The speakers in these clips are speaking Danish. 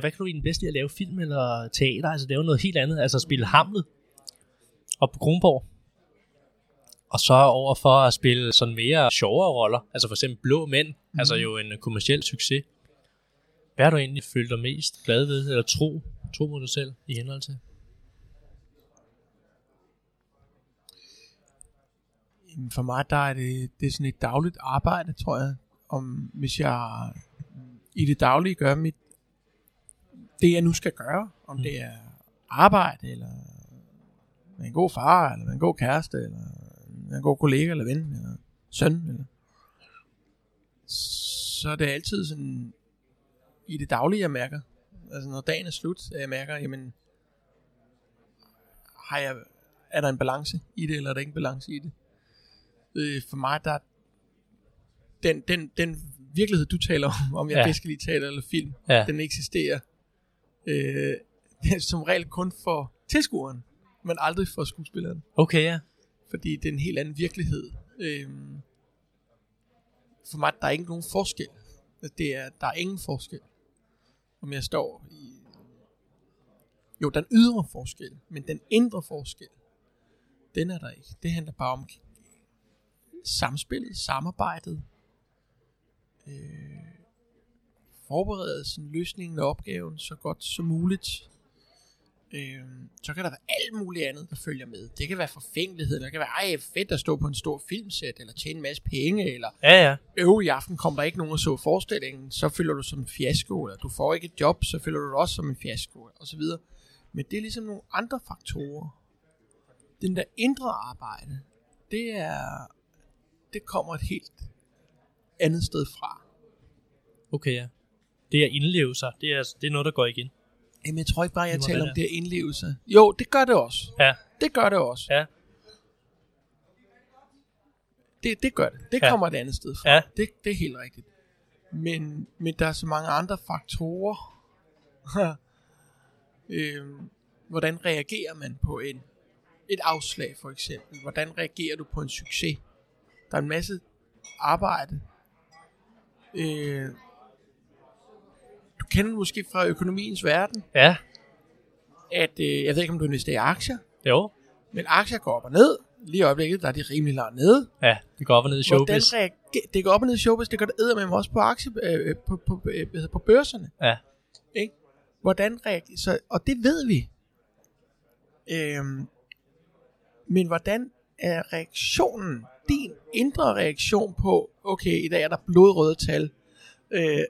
Hvad kan du egentlig bedst lide at lave film eller teater? Altså lave noget helt andet, altså spille Hamlet op på Kronborg. Og så over for at spille sådan mere sjovere roller, altså for eksempel Blå Mænd, mm. altså jo en kommersiel succes. Hvad har du egentlig følt dig mest glad ved, eller tro, tro mod dig selv i henhold til? For mig der er det, det er sådan et dagligt arbejde, tror jeg. Om hvis jeg i det daglige gør mit, det jeg nu skal gøre, om mm. det er arbejde, eller være en god far, eller være en god kæreste, eller være en god kollega, eller ven, eller søn, eller, så er det altid sådan, i det daglige, jeg mærker, altså når dagen er slut, jeg mærker, jamen, har jeg, er der en balance i det, eller er der ikke en balance i det? Øh, for mig, der den, den, den virkelighed, du taler om, om jeg ja. lide teater eller film, ja. den eksisterer øh, som regel kun for tilskueren, men aldrig for skuespilleren. Okay, ja. Fordi det er en helt anden virkelighed. Øh, for mig, der er ikke nogen forskel. Det er, der er ingen forskel, om jeg står i... Jo, den ydre forskel, men den indre forskel, den er der ikke. Det handler bare om samspillet, samarbejdet, øh, forberedelsen, løsningen af opgaven så godt som muligt. Øh, så kan der være alt muligt andet, der følger med. Det kan være forfængelighed, der kan være, ej fedt at stå på en stor filmsæt, eller tjene en masse penge, eller ja, ja. øv i aften kommer der ikke nogen og så forestillingen, så føler du som en fiasko, eller du får ikke et job, så føler du også som en fiasko, og så videre. Men det er ligesom nogle andre faktorer. Den der indre arbejde, det er, det kommer et helt andet sted fra. Okay, ja. Det er indleve sig. Det er, det er noget, der går igen. Jamen, jeg tror ikke bare, jeg taler om det at indleve sig. Jo, det gør det også. Ja. Det gør det også. Ja. Det, det gør det. Det ja. kommer et andet sted fra. Ja. Det, det er helt rigtigt. Men, men der er så mange andre faktorer. øhm, hvordan reagerer man på en, et afslag for eksempel? Hvordan reagerer du på en succes? Der er en masse arbejde, Øh, du kender måske fra økonomiens verden, Ja, at øh, jeg ved ikke, om du investerer i aktier, jo. men aktier går op og ned. Lige i øjeblikket, der er de rimelig langt nede. Ja, det går op og ned i Hvordan showbiz. reagerer, det går op og ned i showbiz, det gør det med også på, aktie, øh, på, på, øh, hedder, på børserne. Ja. Ikke? Hvordan reagerer, så, og det ved vi. Øhm, men hvordan er reaktionen, din indre reaktion på, okay, i dag er der blodrøde tal, øh,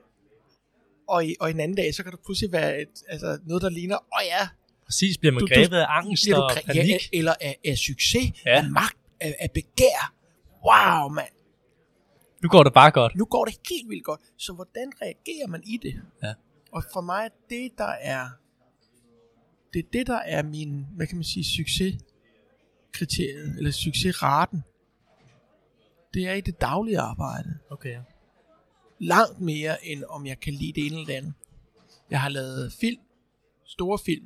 og, i, og en anden dag, så kan der pludselig være et, altså noget, der ligner, åh oh ja, Præcis, bliver man Du- du- grebet af angst du og panik. ja, eller af, af succes, Ja. af magt, af, af begær. Wow, mand. Nu går det bare godt. Nu går det helt vildt godt. Så hvordan reagerer man i det? Ja. Og for mig er det, der er, det er det, der er min, hvad kan man sige, succeskriteriet, eller succesraten. Det er i det daglige arbejde. Okay. Langt mere, end om jeg kan lide det ene eller det andet. Jeg har lavet film, store film,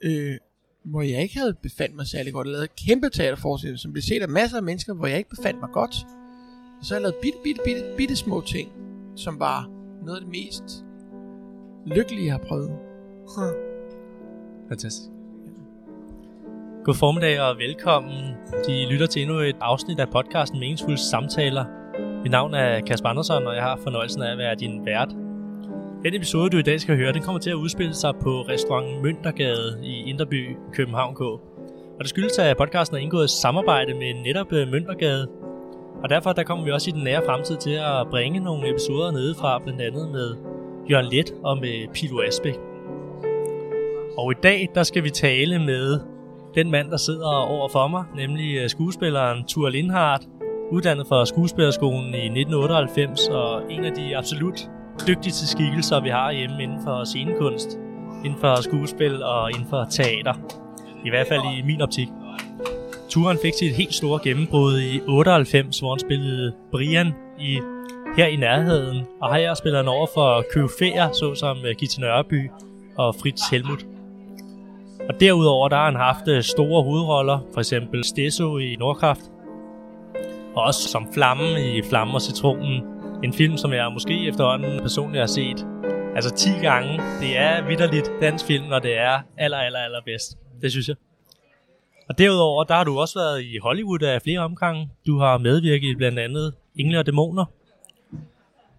øh, hvor jeg ikke havde befandt mig særlig godt. Jeg lavede kæmpe teaterforestillinger, som blev set af masser af mennesker, hvor jeg ikke befandt mig godt. Og så har jeg lavet bitte, bitte, bitte, bitte små ting, som var noget af det mest lykkelige, jeg har prøvet. Huh. Fantastisk. God formiddag og velkommen. De lytter til endnu et afsnit af podcasten Meningsfulde Samtaler. Mit navn er Kasper Andersen, og jeg har fornøjelsen af at være din vært. Den episode, du i dag skal høre, den kommer til at udspille sig på restaurant Møntergade i Inderby, København K. Og det skyldes, at podcasten er indgået i samarbejde med netop øh, Møntergade. Og derfor der kommer vi også i den nære fremtid til at bringe nogle episoder nedefra, blandt andet med Jørgen Let og med Pilo Asbæk. Og i dag, der skal vi tale med den mand, der sidder over for mig, nemlig øh, skuespilleren Thur Lindhardt, uddannet fra Skuespillerskolen i 1998, og en af de absolut dygtigste skikkelser, vi har hjemme inden for scenekunst, inden for skuespil og inden for teater. I hvert fald i min optik. Turen fik sit helt store gennembrud i 98, hvor han spillede Brian i her i nærheden, og her spiller han over for Køge såsom øh, Gitte Nørby og Fritz Helmut. Og derudover der har han haft øh, store hovedroller, for eksempel Stesso i Nordkraft, og også som Flamme i Flamme og Citronen. En film, som jeg måske efterhånden personligt har set Altså 10 gange. Det er vidderligt dansk film, når det er aller, aller, aller bedst. Det synes jeg. Og derudover, der har du også været i Hollywood af flere omgange. Du har medvirket i blandt andet Engle og Dæmoner.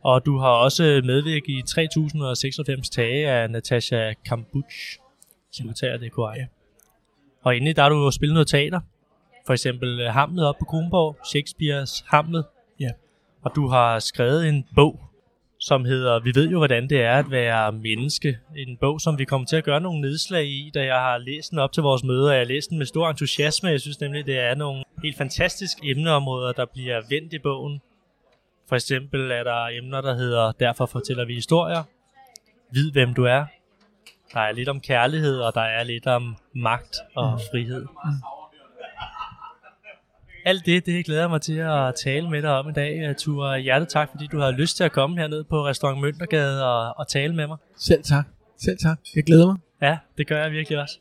Og du har også medvirket i 3096 tage af Natasha Kampuch. Så du tager det korrekt. Ja. Og endelig der har du jo spillet noget teater. For eksempel øh, Hamlet op på Kronborg, Shakespeares Hamlet. Ja. Og du har skrevet en bog, som hedder Vi ved jo, hvordan det er at være menneske. En bog, som vi kommer til at gøre nogle nedslag i, da jeg har læst den op til vores møde, og jeg har læst den med stor entusiasme. Jeg synes nemlig, det er nogle helt fantastiske emneområder, der bliver vendt i bogen. For eksempel er der emner, der hedder Derfor fortæller vi historier. Vid, hvem du er. Der er lidt om kærlighed, og der er lidt om magt og mm. frihed. Mm. Alt det, det glæder jeg mig til at tale med dig om i dag, Ture. Hjertet tak, fordi du har lyst til at komme herned på Restaurant Møntergade og, og tale med mig. Selv tak. Selv tak. Jeg glæder mig. Ja, det gør jeg virkelig også.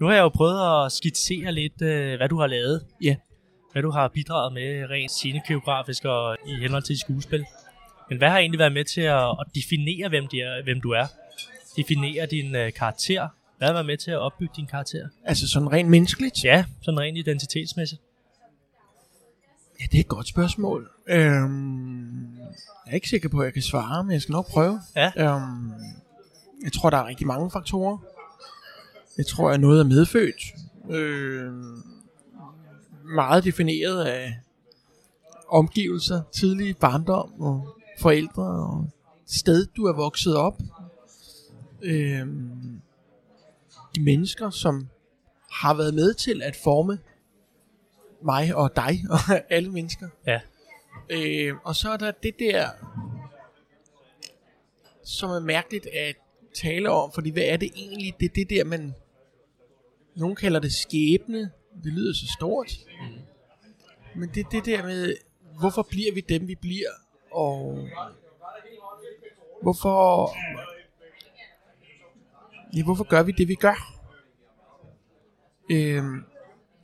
Nu har jeg jo prøvet at skitsere lidt, øh, hvad du har lavet. Ja. Hvad du har bidraget med rent scenekoreografisk og i henhold til skuespil. Men hvad har egentlig været med til at, at definere, hvem, de er, hvem du er? Definere din øh, karakter? Hvad har været med til at opbygge din karakter? Altså sådan rent menneskeligt? Ja, sådan rent identitetsmæssigt. Ja, det er et godt spørgsmål. Øhm, jeg er ikke sikker på, at jeg kan svare, men jeg skal nok prøve. Ja. Øhm, jeg tror, der er rigtig mange faktorer. Jeg tror, at noget er medfødt. Øhm, meget defineret af omgivelser, tidlig barndom og forældre og sted, du er vokset op. Øhm, de mennesker, som har været med til at forme mig og dig og alle mennesker. Ja. Øh, og så er der det der, som er mærkeligt at tale om, fordi hvad er det egentlig? Det er det der, man... Nogen kalder det skæbne. Det lyder så stort. Mm. Men det er det der med, hvorfor bliver vi dem, vi bliver? Og hvorfor... Ja, hvorfor gør vi det, vi gør? Øhm,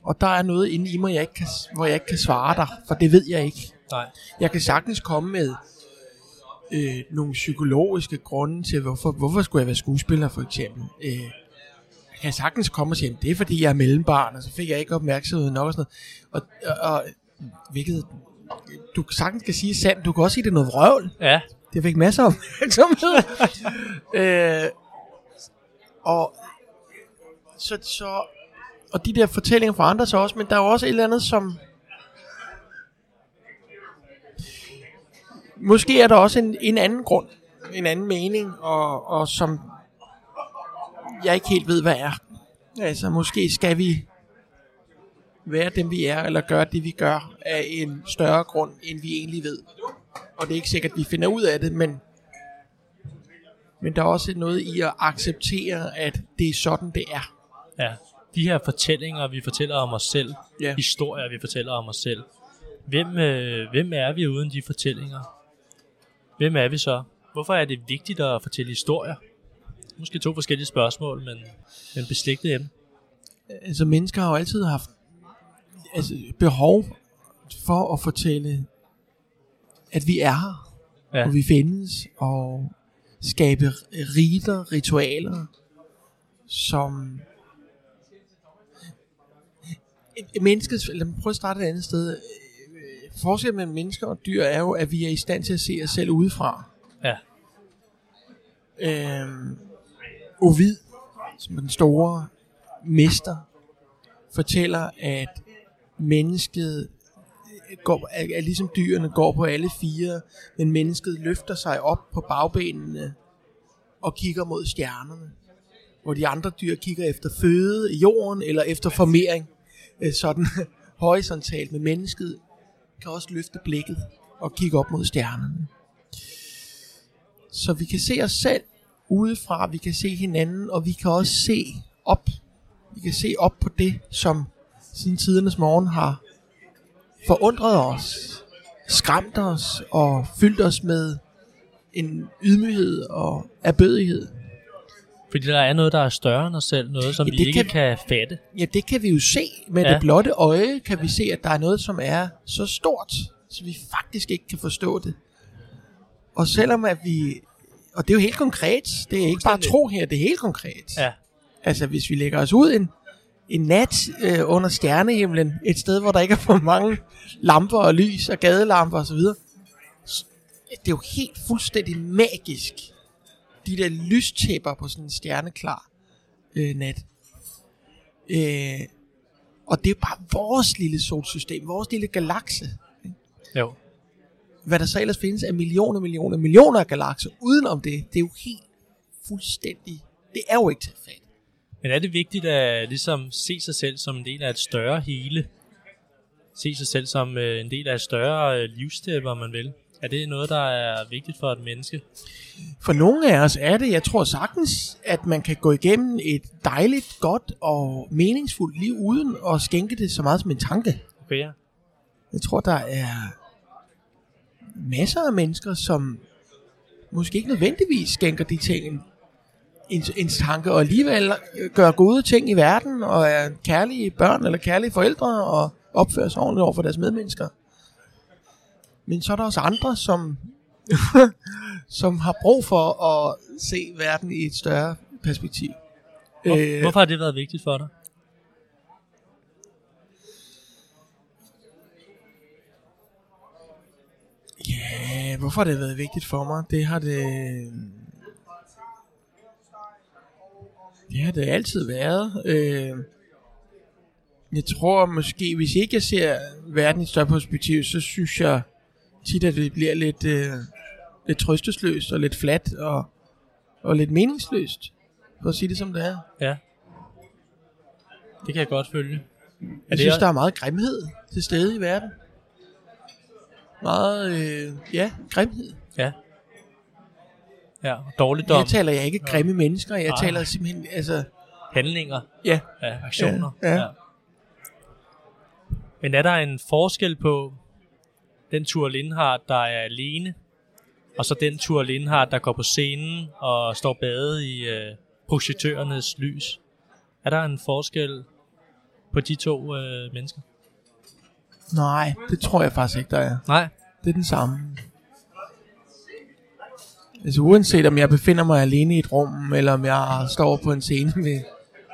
og der er noget inde i mig, jeg ikke kan, hvor jeg ikke kan svare dig, for det ved jeg ikke. Nej. Jeg kan sagtens komme med øh, nogle psykologiske grunde til, hvorfor, hvorfor skulle jeg være skuespiller, for eksempel. Øh, jeg kan sagtens komme og sige, at det er fordi, jeg er mellembarn, og så fik jeg ikke opmærksomhed nok og sådan noget. Og, og, og hvilket du sagtens kan sige sandt, du kan også sige, det er noget vrøvl. Ja. Det fik masser af opmærksomhed. øh, og så, så og de der fortællinger forandrer andre så også, men der er jo også et eller andet, som... Måske er der også en, en anden grund, en anden mening, og, og som jeg ikke helt ved, hvad er. Altså, måske skal vi være dem, vi er, eller gøre det, vi gør, af en større grund, end vi egentlig ved. Og det er ikke sikkert, at vi finder ud af det, men, men der er også noget i at acceptere, at det er sådan, det er. Ja de her fortællinger, vi fortæller om os selv, Ja. historier, vi fortæller om os selv, hvem, øh, hvem er vi uden de fortællinger? Hvem er vi så? Hvorfor er det vigtigt at fortælle historier? Måske to forskellige spørgsmål, men, men beslægtet emne. altså mennesker har jo altid haft altså, behov for at fortælle, at vi er her, ja. Og vi findes, og skabe riter, ritualer, som et, et menneskes, lad mig prøve at starte et andet sted. Øh, Forskellen mellem mennesker og dyr er jo, at vi er i stand til at se os selv udefra. Ja. Øhm, Ovid, som er den store mester, fortæller, at mennesket går, er, er ligesom dyrene går på alle fire, men mennesket løfter sig op på bagbenene og kigger mod stjernerne, hvor de andre dyr kigger efter føde i jorden eller efter formering, øh, sådan horisontalt, med mennesket kan også løfte blikket og kigge op mod stjernerne. Så vi kan se os selv udefra, vi kan se hinanden, og vi kan også se op. Vi kan se op på det, som siden tidernes morgen har forundret os, skræmt os og fyldt os med en ydmyghed og erbødighed. Fordi der er noget, der er større end os selv. Noget, som Ja, vi ikke kan- kan, fatte. Ja, det kan vi jo se med ja. Det blotte øje, kan vi se, at der er noget, som er så stort, så vi faktisk ikke kan forstå det. Og selvom at vi og det er jo helt konkret. Det er ikke bare tro her, det er helt konkret. Ja. Altså, hvis vi lægger os ud en, en nat øh, under stjernehimlen, et sted, hvor der ikke er for mange lamper og lys og gadelamper osv., så det er jo helt fuldstændig magisk. De der lystæpper på sådan en stjerneklar øh, nat. Øh, og det er bare vores lille solsystem, vores lille galakse. Jo. Hvad der så ellers findes af millioner, millioner, millioner af galakser udenom det, det er jo helt fuldstændig... Det er jo ikke til at fatte. Men er det vigtigt at ligesom se sig selv som en del af et større hele? Se sig selv som øh, en del af et større øh, livsstep, om man vil? Er det noget, der er vigtigt for et menneske? For nogle af os er det, jeg tror sagtens, at man kan gå igennem et dejligt, godt og meningsfuldt liv uden at skænke det så meget som en tanke. Okay, ja. Jeg tror, der er masser af mennesker, som måske ikke nødvendigvis skænker de ting en, en, en tanke, og alligevel gør gode ting i verden, og er kærlige børn eller kærlige forældre, og opfører sig ordentligt over for deres medmennesker. Men så er der også andre, som, som har brug for at se verden i et større perspektiv. Hvor, Øh, hvorfor har det været vigtigt for dig? Ja, hvorfor har det været vigtigt for mig? Det har det... Det har det altid været. Øh, jeg tror måske, hvis ikke jeg ser verden i et større perspektiv, så synes jeg tit, at det bliver lidt, øh, lidt trøstesløst og lidt fladt og, og lidt meningsløst. For at sige det som det er. Ja. Det kan jeg godt følge. Jeg det synes, også- der er meget grimhed til stede i verden. Meget, øh, ja, grimhed. Ja. Ja, dårligdom, Her taler jeg ikke grimme mennesker, jeg Nej. taler simpelthen, altså, handlinger, ja, ja, aktioner. Ja, ja. Men er der en forskel på den tur Lindhardt, der er alene, og så den tur Lindhardt, der går på scenen og står badet i øh, projektørernes lys? Er der en forskel på de to øh, mennesker? nej, det tror jeg faktisk ikke, der er. Nej. Det er den samme. Altså uanset om jeg befinder mig alene i et rum, eller om jeg står på en scene med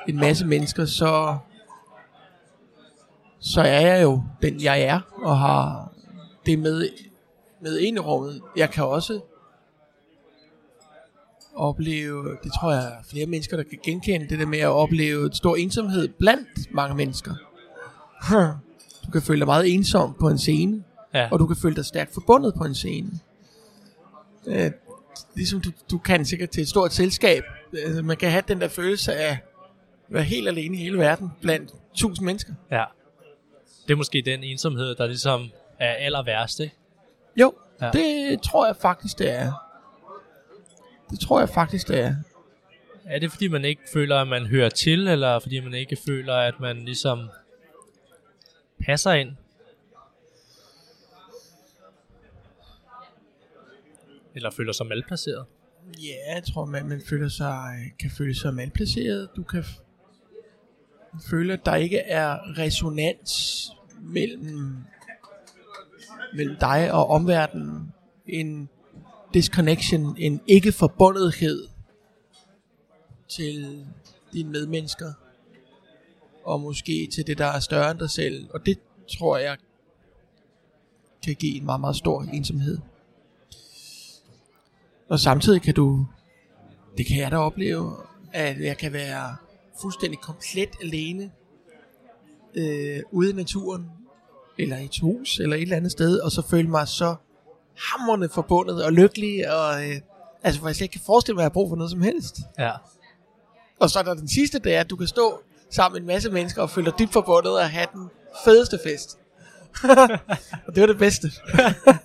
en masse mennesker, så, så er jeg jo den, jeg er, og har det med, med ind i rummet. Jeg kan også opleve, det tror jeg er flere mennesker, der kan genkende, det der med at opleve et stor ensomhed blandt mange mennesker. Du kan føle dig meget ensom på en scene, Ja. og du kan føle dig stærkt forbundet på en scene. Øh, ligesom du, du kan sikkert til et stort selskab. Altså, man kan have den der følelse af at være helt alene i hele verden blandt tusind mennesker. ja. Det er måske den ensomhed, der ligesom er aller værst, ikke? Jo, Ja. det tror jeg faktisk, det er. Det tror jeg faktisk, det er. Er det fordi, man ikke føler, at man hører til, eller fordi man ikke føler, at man ligesom passer ind? Eller føler sig malplaceret? Ja, jeg tror, man, man føler sig, kan føle sig malplaceret. Du kan føle, at der ikke er resonans mellem, mellem dig og omverdenen. En disconnection, en ikke-forbundethed til dine medmennesker. Og måske til det, der er større end dig selv. Og det tror jeg kan give en meget, meget stor ensomhed. Og samtidig kan du, det kan jeg da opleve, at jeg kan være fuldstændig komplet alene øh, ude i naturen, eller i et hus, eller et eller andet sted, og så føle mig så hamrende forbundet og lykkelig, og øh, altså hvor jeg slet ikke kan forestille mig, at jeg har brug for noget som helst. Ja. Og så er der den sidste, det er, at du kan stå sammen med en masse mennesker og føle dig dybt forbundet og have den fedeste fest. og det var det bedste.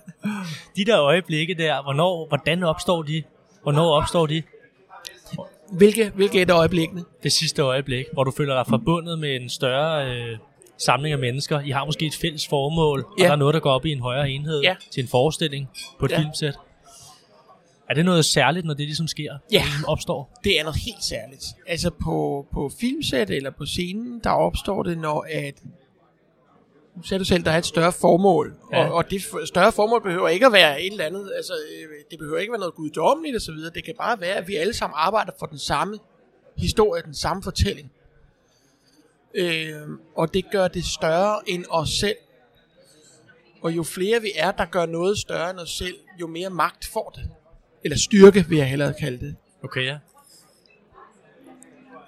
De der øjeblikke der, hvornår, hvordan opstår de? Hvornår opstår de? Hvilke, hvilke et af øjeblikkene? Det sidste øjeblik, hvor du føler dig forbundet med en større øh, samling af mennesker. I har måske et fælles formål, og Ja. der er noget, der går op i en højere enhed Ja. til en forestilling på et Ja. filmsæt. Er det noget særligt, når det ligesom sker? Ja. Ligesom opstår? Det er noget helt særligt. Altså på, på filmsæt eller på scenen, der opstår det, når at nu sagde du selv, der er et større formål, Ja. og, og det større formål behøver ikke at være et eller andet, altså øh, det behøver ikke være noget guddommeligt og så videre, det kan bare være, at vi alle sammen arbejder for den samme historie, den samme fortælling. Øh, og det gør det større end os selv. Og jo flere vi er, der gør noget større end os selv, jo mere magt får det. Eller styrke, vil jeg hellere kalde det. Okay, ja.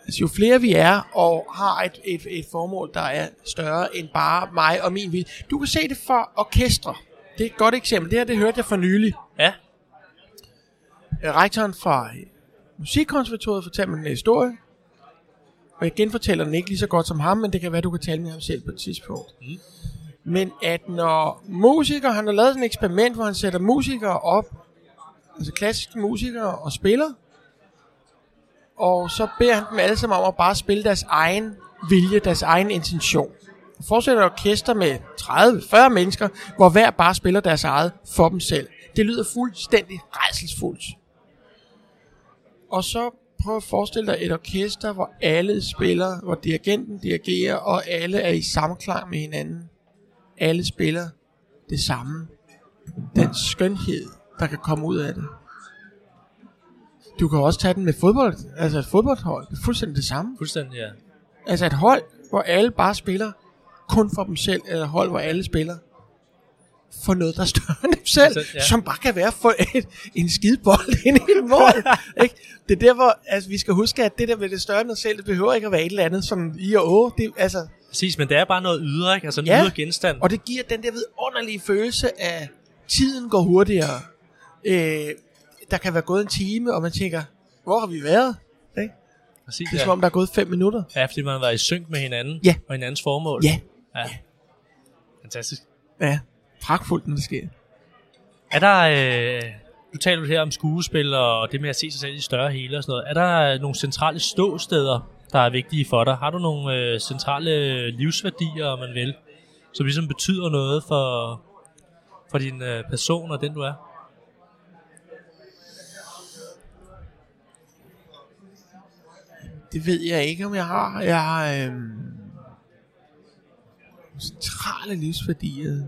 Altså, jo flere vi er og har et, et, et formål, der er større end bare mig og min vilje. Du kan se det for orkestre. Det er et godt eksempel. Det her, det hørte jeg for nylig. Ja, Øh, Rektoren fra Musikkonservatoriet fortalte mig en historie. Og jeg genfortæller den ikke lige så godt som ham, men det kan være, du kan tale med ham selv på et tidspunkt. Mm. Men at når musikere, han har lavet sådan et eksperiment, hvor han sætter musikere op, altså klassiske musikere, og spiller, og så beder han dem alle sammen om at bare spille deres egen vilje, deres egen intention. Og fortsætter et orkester med 30-40 mennesker, hvor hver bare spiller deres eget for dem selv. Det lyder fuldstændig rejselsfuldt. Og så prøv at forestille dig et orkester, hvor alle spiller, hvor dirigenten dirigerer, og alle er i samklang med hinanden. Alle spiller det samme. Den skønhed, der kan komme ud af det. Du kan også tage den med fodbold, altså et fodboldhold. Det er fuldstændig det samme. fuldstændig, ja. Altså et hold, hvor alle bare spiller kun for dem selv, eller et hold, hvor alle spiller for noget, der er større end dem selv, Altså, altså, ja. ja. som bare kan være for et, en skide bold ind i et mål. ikke? Det er derfor, altså, vi skal huske, at det der med det større end os selv, det behøver ikke at være et eller andet som i og å. Det, altså, Præcis, men det er bare noget ydre, ikke? Altså en Ja. ydre genstand. og det giver den der vidunderlige følelse af, tiden går hurtigere. Øh, der kan være gået en time, og man tænker, hvor har vi været? Ikke? Præcis, Det er ja. som om, der er gået fem minutter. ja, fordi man har været i synk med hinanden Ja. og hinandens formål. Ja, ja. Fantastisk. ja. Pragtfuldt, når det sker. Er der, øh, du taler her om skuespil og det med at se sig selv i større hele og sådan noget. Er der øh, nogle centrale ståsteder, der er vigtige for dig? Har du nogle øh, centrale livsværdier, om man vil, som ligesom betyder noget for, for din øh, person og den du er? Det ved jeg ikke, om jeg har. Jeg har øhm, centrale livsværdier.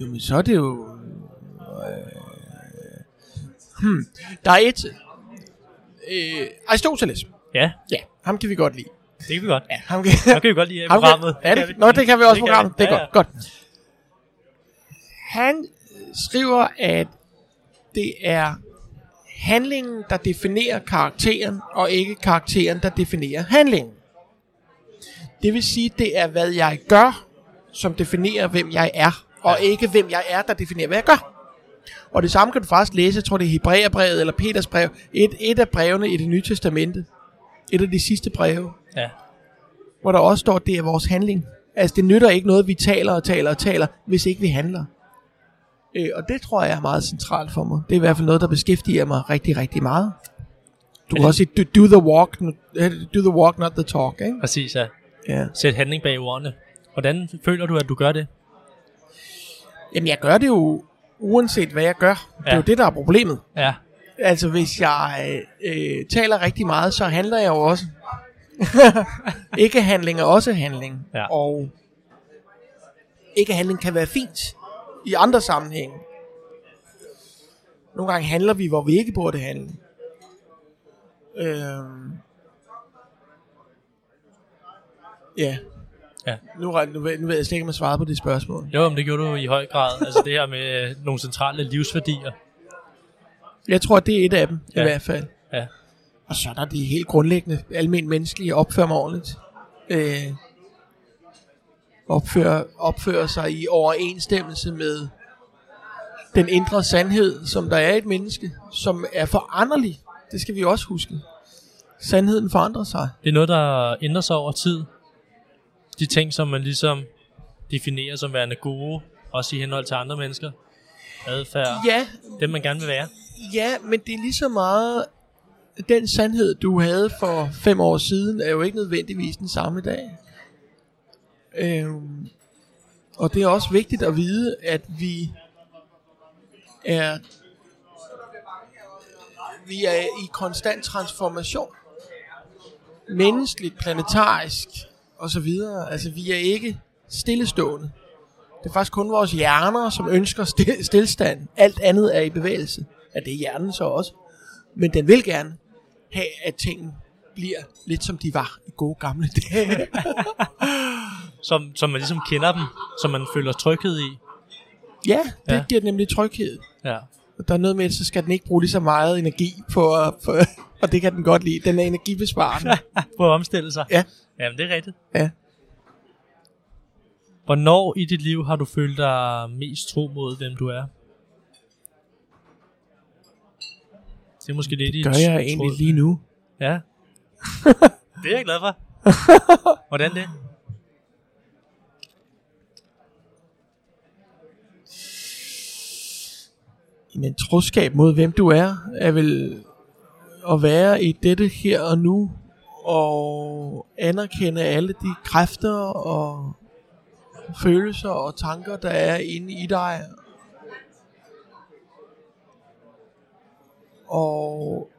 Jamen, så er det jo... Øh, hmm. Der er et... Øh, Aristoteles. Ja, Ja, ham kan vi godt lide. det kan vi godt. Ja, ham kan, Så kan vi godt lide ham programmet. Kan, Kan det, nå, det kan vi også kan programmet. Det er Ja, godt, godt. Han skriver, at det er handlingen, der definerer karakteren, og ikke karakteren, der definerer handlingen. Det vil sige, det er, hvad jeg gør, som definerer, hvem jeg er, og Ja. ikke hvem jeg er, der definerer, hvad jeg gør. Og det samme kan du faktisk læse, jeg tror det er Hebræerbrevet eller Peters brev, et, et af brevene i det nye testamente, et af de sidste breve, Ja, hvor der også står, at det er vores handling. Altså, det nytter ikke noget, vi taler og taler og taler, hvis ikke vi handler. Øh, og det tror jeg er meget centralt for mig. Det er i hvert fald noget, der beskæftiger mig rigtig, rigtig meget. Du kan også sige, do, do, the walk, eh, do the walk, not the talk, ikke? præcis, ja. Ja. Sæt handling bag ordene. Hvordan føler du, at du gør det? Jamen, jeg gør det jo, uanset hvad jeg gør. Det er Ja. jo det, der er problemet. Ja, Altså, hvis jeg øh, taler rigtig meget, så handler jeg jo også. ikke handling er også handling. Ja. Og ikke handling kan være fint i andre sammenhænge. Nogle gange handler vi, hvor vi ikke burde handle. Øhm. Ja. Ja. Nu, nu, ved- nu ved jeg slet ikke, om jeg svarede på det spørgsmål. jo, men det gjorde du i høj grad. Altså det her med øh, nogle centrale livsværdier. Jeg tror, det er et af dem, ja. I hvert fald. Ja, Og så er der de helt grundlæggende, almen menneskelige, opføre mig ordentligt. Øh, opføre, opføre sig i overensstemmelse med den indre sandhed, som der er i et menneske, som er foranderlig. Det skal vi også huske. Sandheden forandrer sig. det er noget, der ændrer sig over tid. De ting, som man ligesom definerer som værende gode, også i henhold til andre mennesker. Adfærd. Ja, Dem, man gerne vil være. ja, men det er lige så meget, den sandhed, du havde for fem år siden, er jo ikke nødvendigvis den samme i dag. Øhm, og det er også vigtigt at vide, at vi er vi er i konstant transformation. Menneskeligt, planetarisk og så videre. Altså vi er ikke stillestående. Det er faktisk kun vores hjerner, som ønsker stil- stillstand. Alt andet er i bevægelse. Ja, det er hjernen så også. Men den vil gerne have, at tingene bliver lidt som de var i gode gamle dage. Som, som man ligesom kender dem, som man føler tryghed i. ja, det Ja. giver nemlig tryghed. Ja. Og der er noget med, at så skal den ikke bruge lige så meget energi på, på og det kan den godt lide. Den er energibesparende. På at omstille sig. Ja. Jamen, det er rigtigt. Ja. Hvornår i dit liv har du følt dig mest tro mod, hvem du er? Det er måske lidt i Gør et jeg egentlig lige nu. Ja. det er jeg glad for. Hvordan det? Men troskab mod hvem du er, er vel at være i dette her og nu, og anerkende alle de kræfter og følelser og tanker, der er inde i dig. Og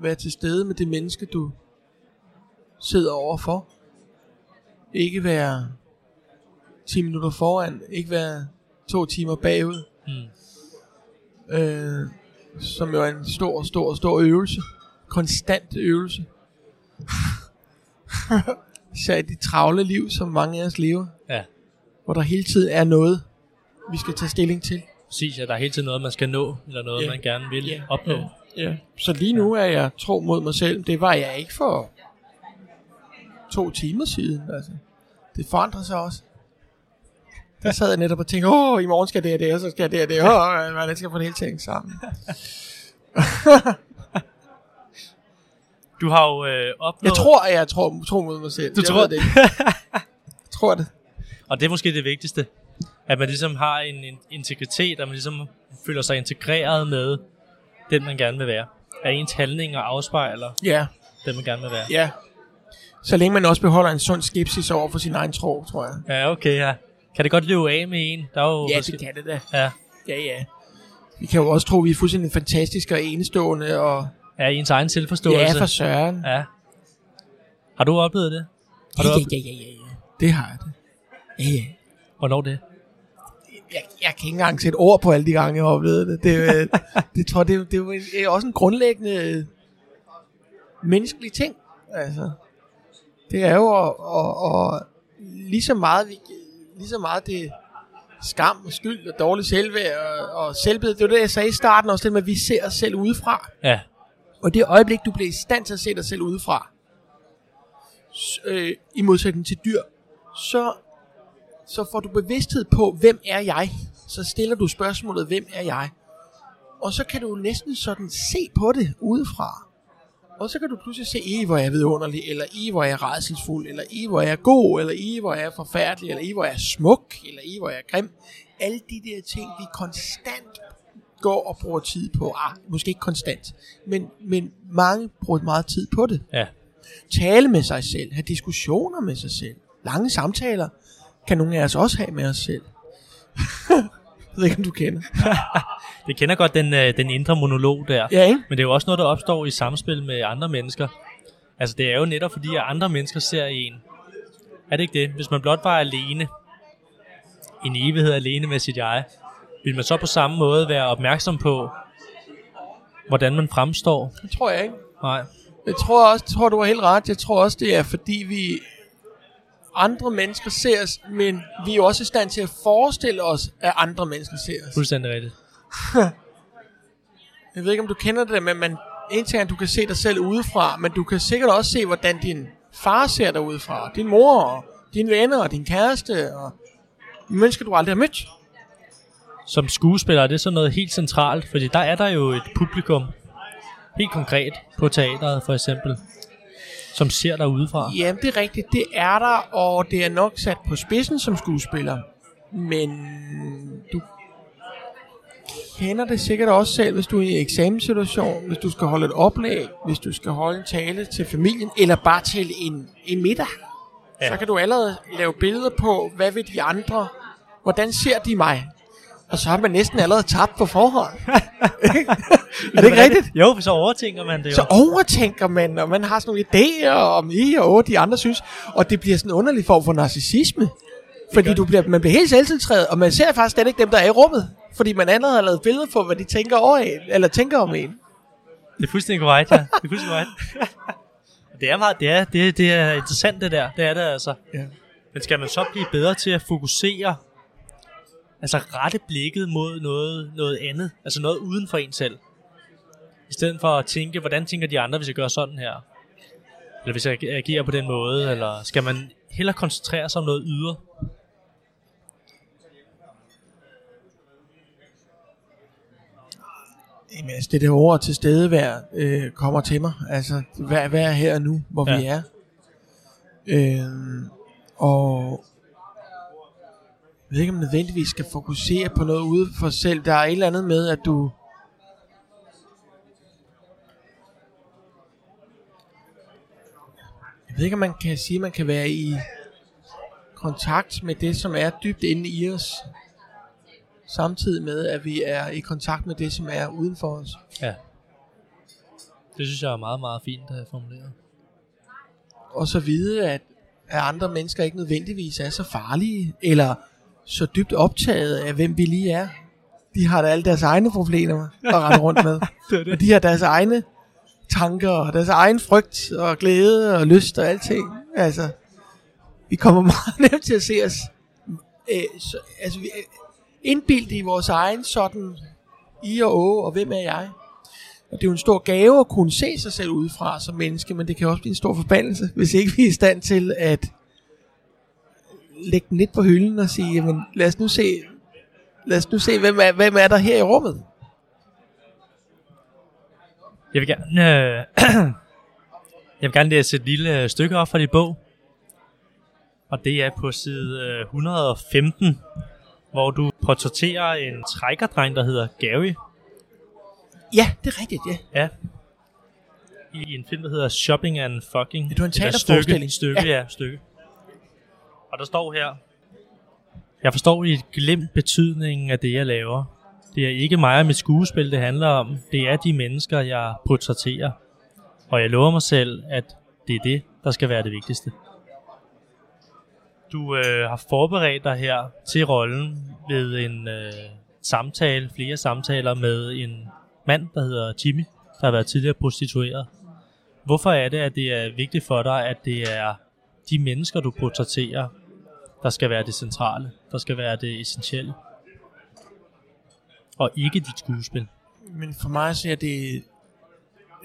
være til stede med det menneske, du sidder overfor. Ikke være 10 minutter foran, ikke være to timer bagud Hmm. øh, som jo er en stor, stor, stor øvelse. Konstant øvelse. Især i de travle liv, som mange af os lever, Ja, hvor der hele tiden er noget, vi skal tage stilling til. præcis. Ja, der er hele tiden noget, man skal nå, eller noget, Ja. man gerne vil Ja. opnå. Ja. Ja. Så lige nu er jeg tro mod mig selv. Det var jeg ikke for to timer siden. Altså. Det forandrer sig også. Der sad jeg netop og tænkte, åh, i morgen skal det og det, og så skal det og det. Åh, hvordan skal jeg få det hele tænkt sammen? Du har jo øh, opnået... Jeg tror, at jeg tror, tror mod mig selv. Du jeg tror- det ikke. Jeg tror det. Og det er måske det vigtigste. At man ligesom har en, en integritet, at man ligesom føler sig integreret med den, man gerne vil være. At ens handlinger afspejler Ja, den, man gerne vil være. ja. Så længe man også beholder en sund skepsis over for sin egen tro, tror jeg. Ja, okay, ja. Kan det godt løbe af med en? Der er jo Ja, forskel- det kan det da. Ja, Ja, ja. Vi kan jo også tro, at vi er fuldstændig fantastiske og enestående. Og ja, ens egen selvforståelse. ja, for søren. ja. Har du oplevet det? Har Ja, du ja, ja, ja, ja, ja. Det har jeg det. Ja, ja. Hvornår det? Jeg, jeg kan ikke engang sætte ord på alle de gange, jeg har oplevet det. Det, er jo- det tror jeg, det, er det er det er også en grundlæggende menneskelig ting. Altså, det er jo at, at, at lige så meget, lige så meget det skam og skyld og dårlig selvværd og, og selvbillede. Det var det, jeg sagde i starten også, det med, at vi ser os selv udefra. Ja, og det øjeblik, du bliver i stand til at se dig selv udefra, øh, i modsætning til dyr, så, så får du bevidsthed på, hvem er jeg? Så stiller du spørgsmålet, hvem er jeg? Og så kan du næsten sådan se på det udefra. Og så kan du pludselig se, i hvor jeg er vidunderlig, eller i hvor jeg er redselsfuld, eller i hvor jeg er god, eller i hvor jeg er forfærdelig, eller i hvor jeg er smuk, eller i hvor jeg er grim. Alle de der ting, vi konstant går og bruger tid på. Ah, måske ikke konstant, men, men mange bruger meget tid på det. ja. Tale med sig selv, have diskussioner med sig selv. Lange samtaler kan nogle af os også have med os selv. jeg ved ikke, om du kender. Det kender godt den, øh, den indre monolog der. Ja, ikke? Men det er jo også noget, der opstår i samspil med andre mennesker. Altså det er jo netop fordi, at andre mennesker ser en. Er det ikke det? Hvis man blot var alene, en evighed alene med sit jeg, vil man så på samme måde være opmærksom på, hvordan man fremstår? Det tror jeg ikke. Nej. Jeg tror også, jeg tror, du har helt ret. Jeg tror også, det er fordi vi andre mennesker ser os, men vi er jo også i stand til at forestille os, at andre mennesker ser os. Fuldstændig rigtigt. Jeg ved ikke, om du kender det, men man, en ting er, at du kan se dig selv udefra, men du kan sikkert også se, hvordan din far ser dig udefra. Din mor, og dine venner, og din kæreste, og mennesker, du aldrig har mødt. Som skuespiller er det så noget helt centralt, fordi der er der jo et publikum, helt konkret på teateret for eksempel, som ser dig udefra. Ja, det er rigtigt. Det er der, og det er nok sat på spidsen som skuespiller. Men du kender det sikkert også selv, hvis du er i en eksamenssituation, hvis du skal holde et oplæg, hvis du skal holde en tale til familien, eller bare til en, en middag. Ja. Så kan du allerede lave billeder på, hvad vil de andre, hvordan ser de mig? Og så har man næsten allerede tabt på forhånd. er det ikke rigtigt? Jo, så overtænker man det jo. Så overtænker man, og man har sådan nogle idéer om I og åh, de andre synes, og det bliver sådan en underlig form for narcissisme. Fordi du bliver, man bliver helt selvtiltrædet, og man ser faktisk slet ikke dem, der er i rummet. Fordi man allerede har lavet billeder på, hvad de tænker over en, eller tænker om en. Det er fuldstændig korrekt, ja. Det er fuldstændig korrekt. det er meget, det er, det, er- det er interessant det der. Det er det altså. Ja. Men skal man så blive bedre til at fokusere, altså rette blikket mod noget, noget andet, altså noget uden for en selv? I stedet for at tænke, hvordan tænker de andre, hvis jeg gør sådan her? Eller hvis jeg agerer på den måde, eller skal man hellere koncentrere sig om noget ydre? Jamen, altså, det der ord til stedevær øh, kommer til mig. Altså, hvad, hvad er her og nu, hvor Ja. vi er? Øh, og jeg ved ikke, om man nødvendigvis skal fokusere på noget ude for sig selv. Der er et eller andet med, at du... Jeg ved ikke, om man kan sige, at man kan være i kontakt med det, som er dybt inde i os, samtidig med, at vi er i kontakt med det, som er uden for os. Ja. Det synes jeg er meget, meget fint at formuleret. Og så vide, at, at andre mennesker ikke nødvendigvis er så farlige, eller så dybt optaget af, hvem vi lige er. De har da alle deres egne problemer at rende rundt med. Det det. Og de har deres egne tanker, og deres egen frygt, og glæde, og lyst, og alting. Altså, vi kommer meget nemt til at se os øh, så, altså, vi, øh, indbildt i vores egen sådan i og å, og hvem er jeg? Og det er jo en stor gave at kunne se sig selv udefra som menneske, men det kan også blive en stor forbandelse, hvis ikke vi er i stand til at lægge den lidt på hylden og sige, jamen lad os nu se, lad os nu se hvem, er, hvem er der her i rummet? Jeg vil gerne, øh, jeg vil gerne læse et lille øh, stykke op fra dit bog. Og det er på side øh, 115, hvor du portrætterer en trækkerdreng, der hedder Gary. Ja, det er rigtigt, ja. Ja. I en film, der hedder Shopping and Fucking. Det var en teaterforestilling. Stykke, stykke ja. ja, stykke. Og der står her, jeg forstår i et glemt betydningen af det, jeg laver. Det er ikke mig og mit skuespil, det handler om. Det er de mennesker, jeg portrætterer. Og jeg lover mig selv, at det er det, der skal være det vigtigste. Du øh, har forberedt dig her til rollen ved en øh, samtale, flere samtaler med en mand, der hedder Jimmy, der har været tidligere prostitueret. Hvorfor er det, at det er vigtigt for dig, at det er de mennesker, du portrætterer, der skal være det centrale, der skal være det essentielle, og ikke dit skuespil? Men for mig så er det,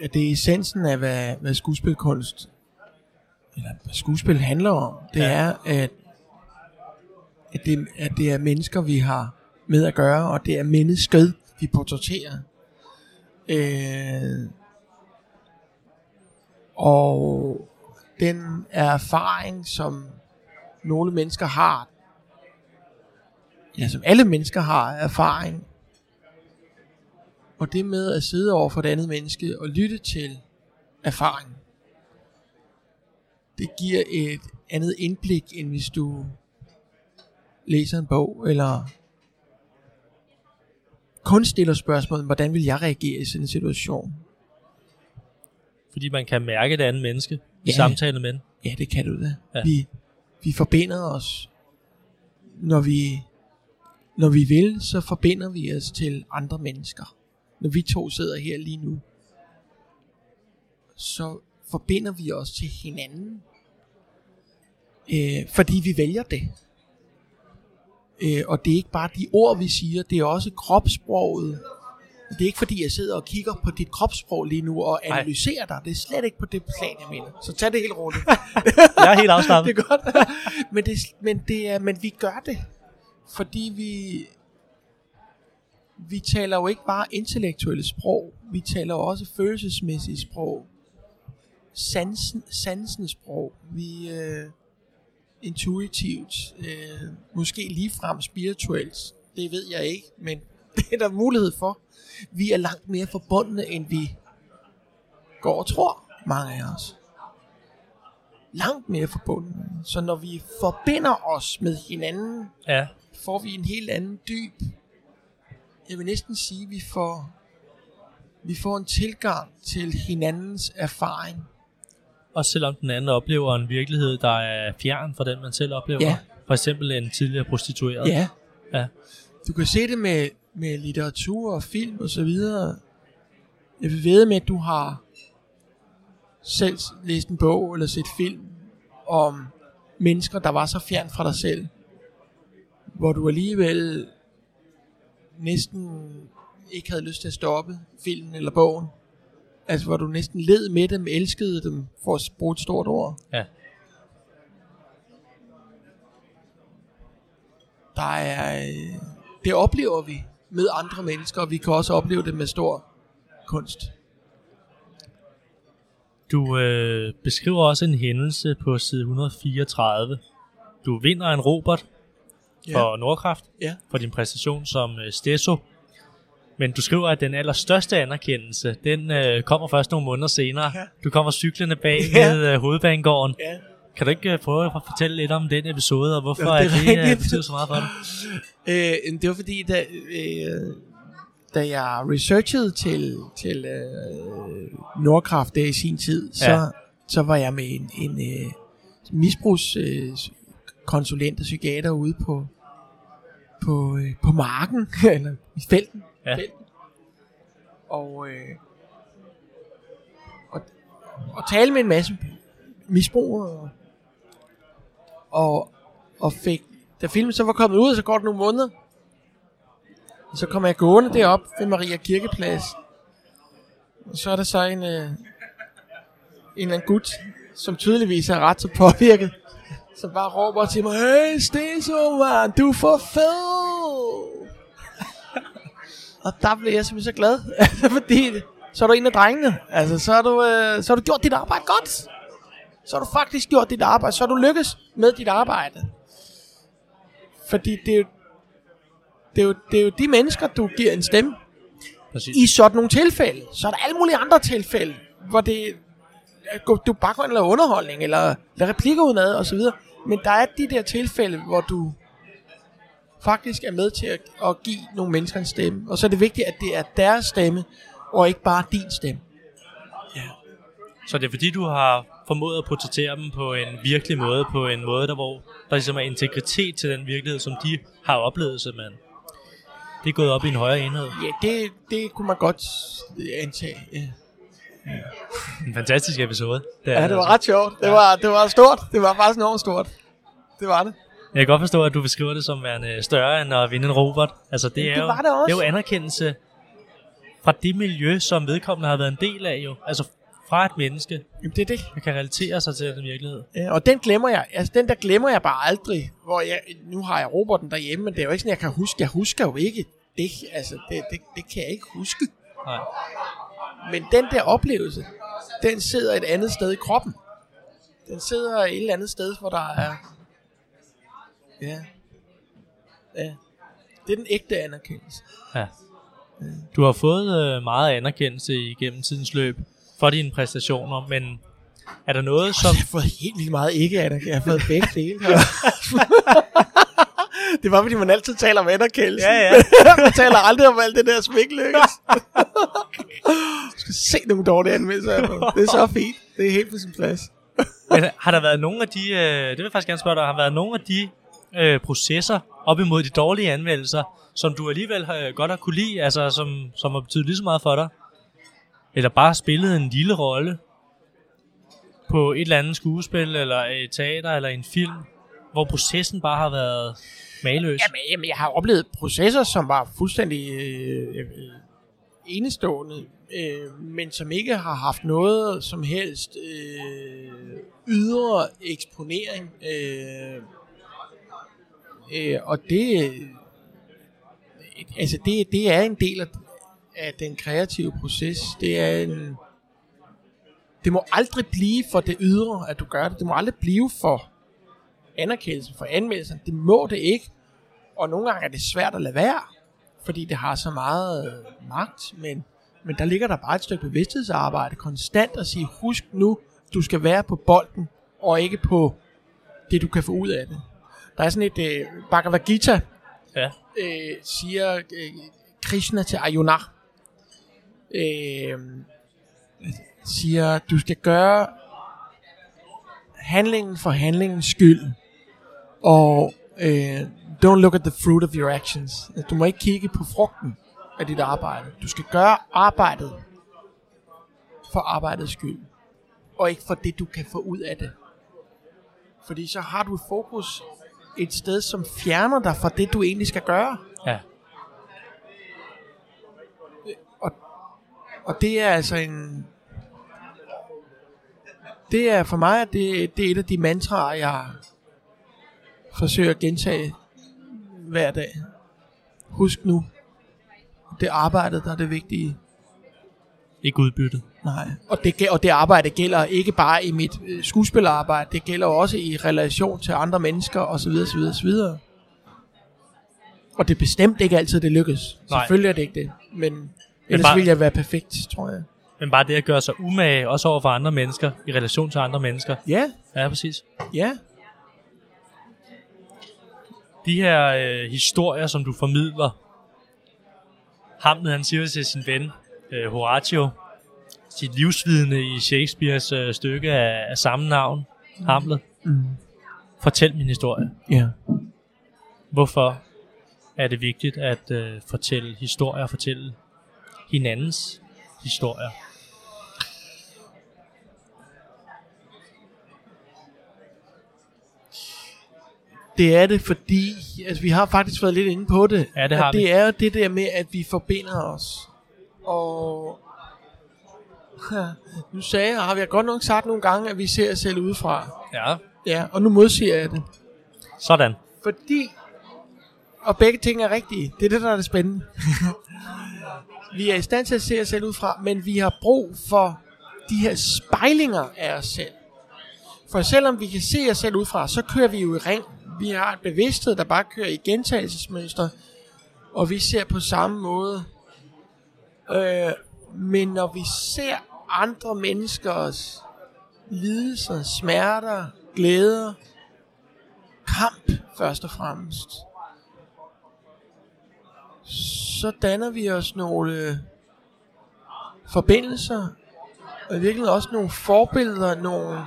at det er essensen af, hvad, hvad skuespilkunst, eller hvad skuespil handler om. Det ja. er, at, at, det, at det er mennesker, vi har med at gøre, og det er mennesket, vi portrætterer. Øh, og den erfaring, som nogle mennesker har, ja, som alle mennesker har erfaring, og det med at sidde over for et andet menneske og lytte til erfaring, det giver et andet indblik, end hvis du læser en bog, eller kun stiller spørgsmålet, hvordan vil jeg reagere i sådan en situation? Fordi man kan mærke det andet menneske i Ja. samtale med den. Ja, det kan du da. Ja. Vi, vi forbinder os, når vi, når vi vil, så forbinder vi os til andre mennesker. Når vi to sidder her lige nu, så forbinder vi os til hinanden, øh, fordi vi vælger det. Øh, og det er ikke bare de ord, vi siger, det er også kropssproget. Det er ikke fordi, jeg sidder og kigger på dit kropssprog lige nu og analyserer dig. Det er slet ikke på det plan, jeg mener. Så tag det helt roligt. Jeg er helt afslappet. det er godt. men, det, men, det er, men vi gør det, fordi vi, vi taler jo ikke bare intellektuelle sprog, vi taler også følelsesmæssige sprog, sansen, sansens sprog, vi øh, intuitivt, øh, måske ligefrem spirituelt, det ved jeg ikke, men det er der mulighed for. Vi er langt mere forbundne, end vi går og tror, mange af os langt mere forbundet. Så når vi forbinder os med hinanden, Ja, får vi en helt anden dyb. Jeg vil næsten sige, at vi får, vi får en tilgang til hinandens erfaring. også selvom den anden oplever en virkelighed, der er fjern fra den, man selv oplever. Ja. For eksempel en tidligere prostitueret. Ja. Ja. Du kan se det med, med litteratur og film og så videre. Jeg vil ved med, at du har selv læst en bog eller set film om mennesker, der var så fjern fra dig selv, hvor du alligevel næsten ikke havde lyst til at stoppe filmen eller bogen. Altså, hvor du næsten led med dem, elskede dem, for at bruge et stort ord. Ja. Der er, øh, det oplever vi med andre mennesker, og vi kan også opleve det med stor kunst. Du øh, beskriver også en hændelse på side 134. Du vinder en Robert for Nordkraft Ja. for din præstation som øh, Stesso. Men du skriver, at den allerstørste anerkendelse, den øh, kommer først nogle måneder senere. Ja. Du kommer cyklende bag Ja. ved øh, hovedbanegården. Ja. Kan du ikke øh, prøve at fortælle lidt om den episode, og hvorfor Ja, det det, er det øh, rigtigt. betyder så meget for dig? Øh, det var fordi, da, øh, da jeg researchede til, til øh, Nordkraft der i sin tid, så, Ja. så var jeg med en, en øh, misbrugskonsulent øh, og psykiater ude på, på, øh, på marken, eller i felten. Ja. felten. Og, øh, og, og tale med en masse misbrugere. Og, og og fik, da filmen så var kommet ud, så går det nogle måneder. Og så kommer jeg gående derop ved Maria Kirkeplads. Og så er der så en, øh, en eller anden gut, som tydeligvis er ret så påvirket, som bare råber til mig, Hey Steso, man, du er for fed! og der blev jeg simpelthen så glad, fordi så er du en af drengene. Altså, så har du, øh, så har du gjort dit arbejde godt. Så har du faktisk gjort dit arbejde. Så har du lykkes med dit arbejde. Fordi det er jo, det er jo, det er jo de mennesker, du giver en stemme. Præcis. I sådan nogle tilfælde. Så er der alle mulige andre tilfælde, hvor det du bare går ind og laver underholdning, eller laver replikker udenad, og så videre. Men der er de der tilfælde, hvor du faktisk er med til at, at give nogle mennesker en stemme. Og så er det vigtigt, at det er deres stemme, og ikke bare din stemme. Så det er fordi, du har formået at portrættere dem på en virkelig måde, på en måde, der, hvor der ligesom er integritet til den virkelighed, som de har oplevet, simpelthen. Det er gået op i en højere enhed. Ja, det, det kunne man godt antage. Ja. En fantastisk episode. Det er Ja, det var altså. ret sjovt. Det var, det var stort. Det var faktisk enormt stort. Det var det. Jeg kan godt forstå, at du beskriver det som værende større end at vinde en Robert. Altså, det, er det jo, var det også. det er jo anerkendelse fra det miljø, som vedkommende har været en del af jo. Altså fra et menneske, Jamen, det er det. der kan relatere sig til den virkelighed. Ja, og den glemmer jeg. Altså, den der glemmer jeg bare aldrig. Hvor jeg, nu har jeg Roberten derhjemme, men det er jo ikke sådan, jeg kan huske. Jeg husker jo ikke det. Altså, det, det, det kan jeg ikke huske. Nej. Men den der oplevelse, den sidder et andet sted i kroppen. Den sidder et eller andet sted, hvor der er... Ja. Ja. Det er den ægte anerkendelse. Ja. Du har fået øh, meget anerkendelse igennem tidens løb for dine præstationer, men er der noget, som... Jeg har fået helt vildt meget ikke anerkendelse. Jeg har fået begge dele. det var, fordi man altid taler om anerkendelse. Ja, ja. man taler aldrig om alt det der lykkes. du skal se nogle dårlige anmeldelser. af. Det er så fint. Det er helt på sin plads. Men har der været nogle af de, øh, det vil jeg faktisk gerne spørge dig, har der været nogle af de øh, processer op imod de dårlige anmeldelser, som du alligevel har, godt har kunne lide, altså som, som har betydet lige så meget for dig? Eller bare spillet en lille rolle på et eller andet skuespil, eller et teater, eller en film, hvor processen bare har været maløs? Jamen, jamen, jeg har oplevet processer, som var fuldstændig øh, øh, enestående, øh, men som ikke har haft noget som helst øh, ydre eksponering. Øh, øh, og det, øh, altså det, det er en del af, af den kreative proces. Det er en, det må aldrig blive for det ydre, at du gør det. Det må aldrig blive for anerkendelse for anmeldelsen. Det må det ikke. Og nogle gange er det svært at lade være, fordi det har så meget øh, magt, men, men der ligger der bare et stykke bevidsthedsarbejde konstant at sige, husk nu, du skal være på bolden, og ikke på det, du kan få ud af det. Der er sådan et øh, Bhagavad Gita, Ja. øh, siger øh, Krishna til Arjuna, øh, siger, du skal gøre handlingen for handlingens skyld, og, Øh, don't look at the fruit of your actions. Du må ikke kigge på frugten af dit arbejde. Du skal gøre arbejdet for arbejdets skyld, og ikke for det, du kan få ud af det. Fordi så har du fokus et sted, som fjerner dig fra det, du egentlig skal gøre. Ja. Og det er altså en... Det er for mig, at det, det er et af de mantraer, jeg forsøger at gentage hver dag. Husk nu, det arbejdet, der er det vigtige. Ikke udbyttet. Nej, og det, og det arbejde gælder ikke bare i mit øh, skuespillerarbejde, det gælder også i relation til andre mennesker osv. osv., osv. Og det er bestemt ikke altid, det lykkes. Nej. Selvfølgelig er det ikke det, men ellers bare- ville jeg være perfekt, tror jeg. Men bare det at gøre sig umage, også over for andre mennesker, i relation til andre mennesker. Ja, Ja, præcis. ja, De her øh, historier, som du formidler. Hamlet, han siger til sin ven, øh, Horatio, sit livsvidende i Shakespeares øh, stykke af, af samme navn, Hamlet. Mm. Fortæl min historie. ja. Hvorfor er det vigtigt at øh, fortælle historier, fortælle hinandens historier? Det er det, fordi altså, vi har faktisk været lidt inde på det. Ja, det har at vi. det er jo det der med, at vi forbinder os. Og nu sagde jeg, har vi godt nok sagt nogle gange, at vi ser os selv udefra. Ja. Ja, og nu modsiger jeg det. Sådan. Fordi, og begge ting er rigtige, det er det, der er det spændende. vi er i stand til at se os selv udefra, men vi har brug for de her spejlinger af os selv. For selvom vi kan se os selv ud fra, så kører vi jo i ring. Vi har et bevidsthed, der bare kører i gentagelsesmønster, og vi ser på samme måde. Øh, men når vi ser andre menneskers lidelser, smerter, glæder, kamp først og fremmest, så danner vi os nogle forbindelser, og i virkeligheden også nogle forbilleder, nogle,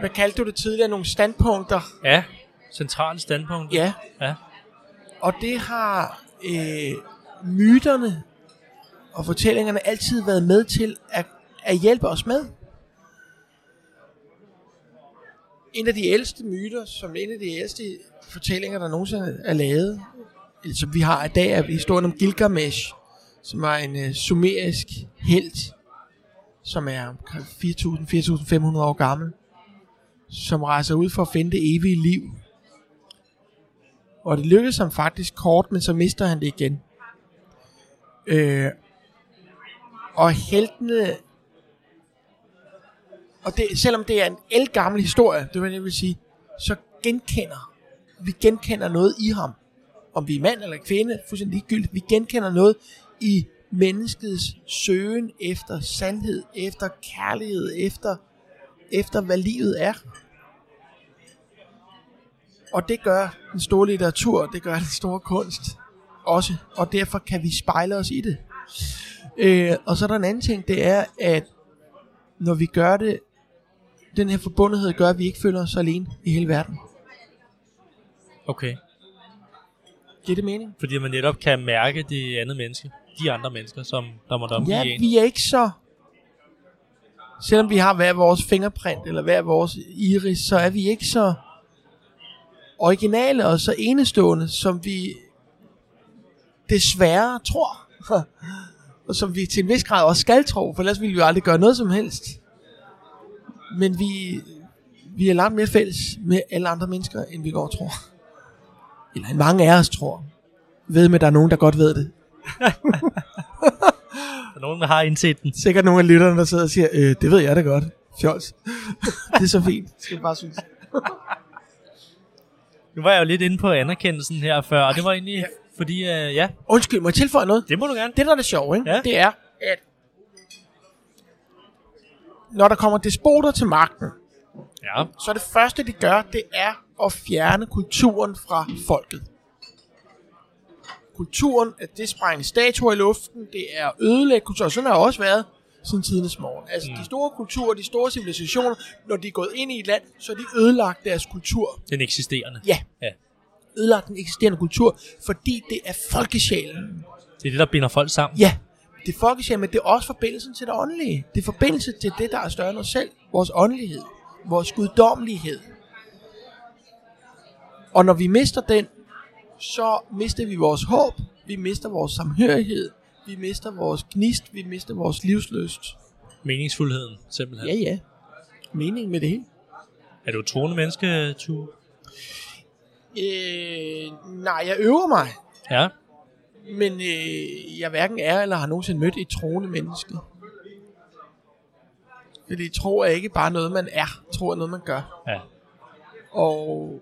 hvad kaldte du det tidligere, nogle standpunkter. Ja. Centrale standpunkt. Ja, ja. og det har øh, myterne og fortællingerne altid været med til at, at hjælpe os med. En af de ældste myter, som en af de ældste fortællinger, der nogensinde er lavet, som vi har i dag, er historien om Gilgamesh, som var en øh, sumerisk helt, som er omkring 4.000-4.500 år gammel, som rejser ud for at finde det evige liv. Og det lykkedes ham faktisk kort, men så mister han det igen. Øh, og heltene og det, selvom det er en elgammel historie, det vil jeg vil sige, så genkender vi genkender noget i ham. Om vi er mand eller kvinde, fuldstændig ligegyldigt. Vi genkender noget i menneskets søgen efter sandhed, efter kærlighed, efter, efter hvad livet er. Og det gør den store litteratur, det gør den store kunst også. Og derfor kan vi spejle os i det. Øh, og så er der en anden ting, det er, at når vi gør det, den her forbundethed gør, at vi ikke føler os alene i hele verden. Okay. Giver det mening? Fordi man netop kan mærke det andet menneske. De andre mennesker, som der måtte omgive Ja, en. vi er ikke så... Selvom vi har hver vores fingerprint, eller hver vores iris, så er vi ikke så originale og så enestående, som vi desværre tror. og som vi til en vis grad også skal tro, for ellers ville vi jo aldrig gøre noget som helst. Men vi, vi er langt mere fælles med alle andre mennesker, end vi går og tror. Eller mange af os tror. Ved med, at der er nogen, der godt ved det. Der er nogen, der har indset den. Sikkert nogle af lytterne, der sidder og siger, øh, det ved jeg da godt. Fjols. det er så fint. Det skal jeg bare synes. Nu var jeg jo lidt inde på anerkendelsen her før, og det var egentlig ja. fordi, uh, ja, Undskyld, må jeg tilføje noget? det må du gerne. Det, der er det sjove, ikke? Ja. det er, at når der kommer despoter til magten, Ja, så det første, de gør, det er at fjerne kulturen fra folket. Kulturen, at det sprænge statuer i luften, det er ødelægge kultur. Sådan har det også været. siden tidens morgen. Altså mm. de store kulturer, de store civilisationer, når de er gået ind i et land, så er de ødelagt deres kultur. Den eksisterende. Ja. Ja. Ødelagt den eksisterende kultur, fordi det er folkesjælen. Det er det, der binder folk sammen. Ja, det er folkesjælen, men det er også forbindelsen til det åndelige. Det er forbindelse til det, der er større end os selv. Vores åndelighed. Vores guddommelighed. Og når vi mister den, så mister vi vores håb. Vi mister vores samhørighed. Vi mister vores gnist. Vi mister vores livsløst. Meningsfuldheden, simpelthen. Ja, ja. Mening med det hele. Er du et troende menneske, Tu? Øh, nej, jeg øver mig. Ja. Men øh, jeg hverken er eller har nogensinde mødt et troende menneske. Fordi tro er ikke bare noget, man er. Tro er noget, man gør. Ja. Og,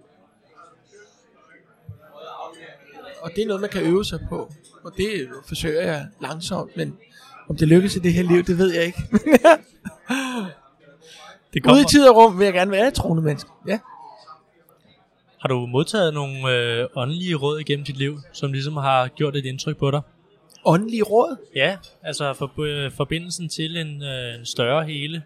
og det er noget, man kan øve sig på. Og det forsøger jeg langsomt, men om det lykkes i det her liv, det ved jeg ikke. Det Ude i tid og rum vil jeg gerne være et troende menneske. Ja. Har du modtaget nogle øh, åndelige råd igennem dit liv, som ligesom har gjort et indtryk på dig? Åndelige råd? Ja, altså for, øh, forbindelsen til en, øh, en større hele.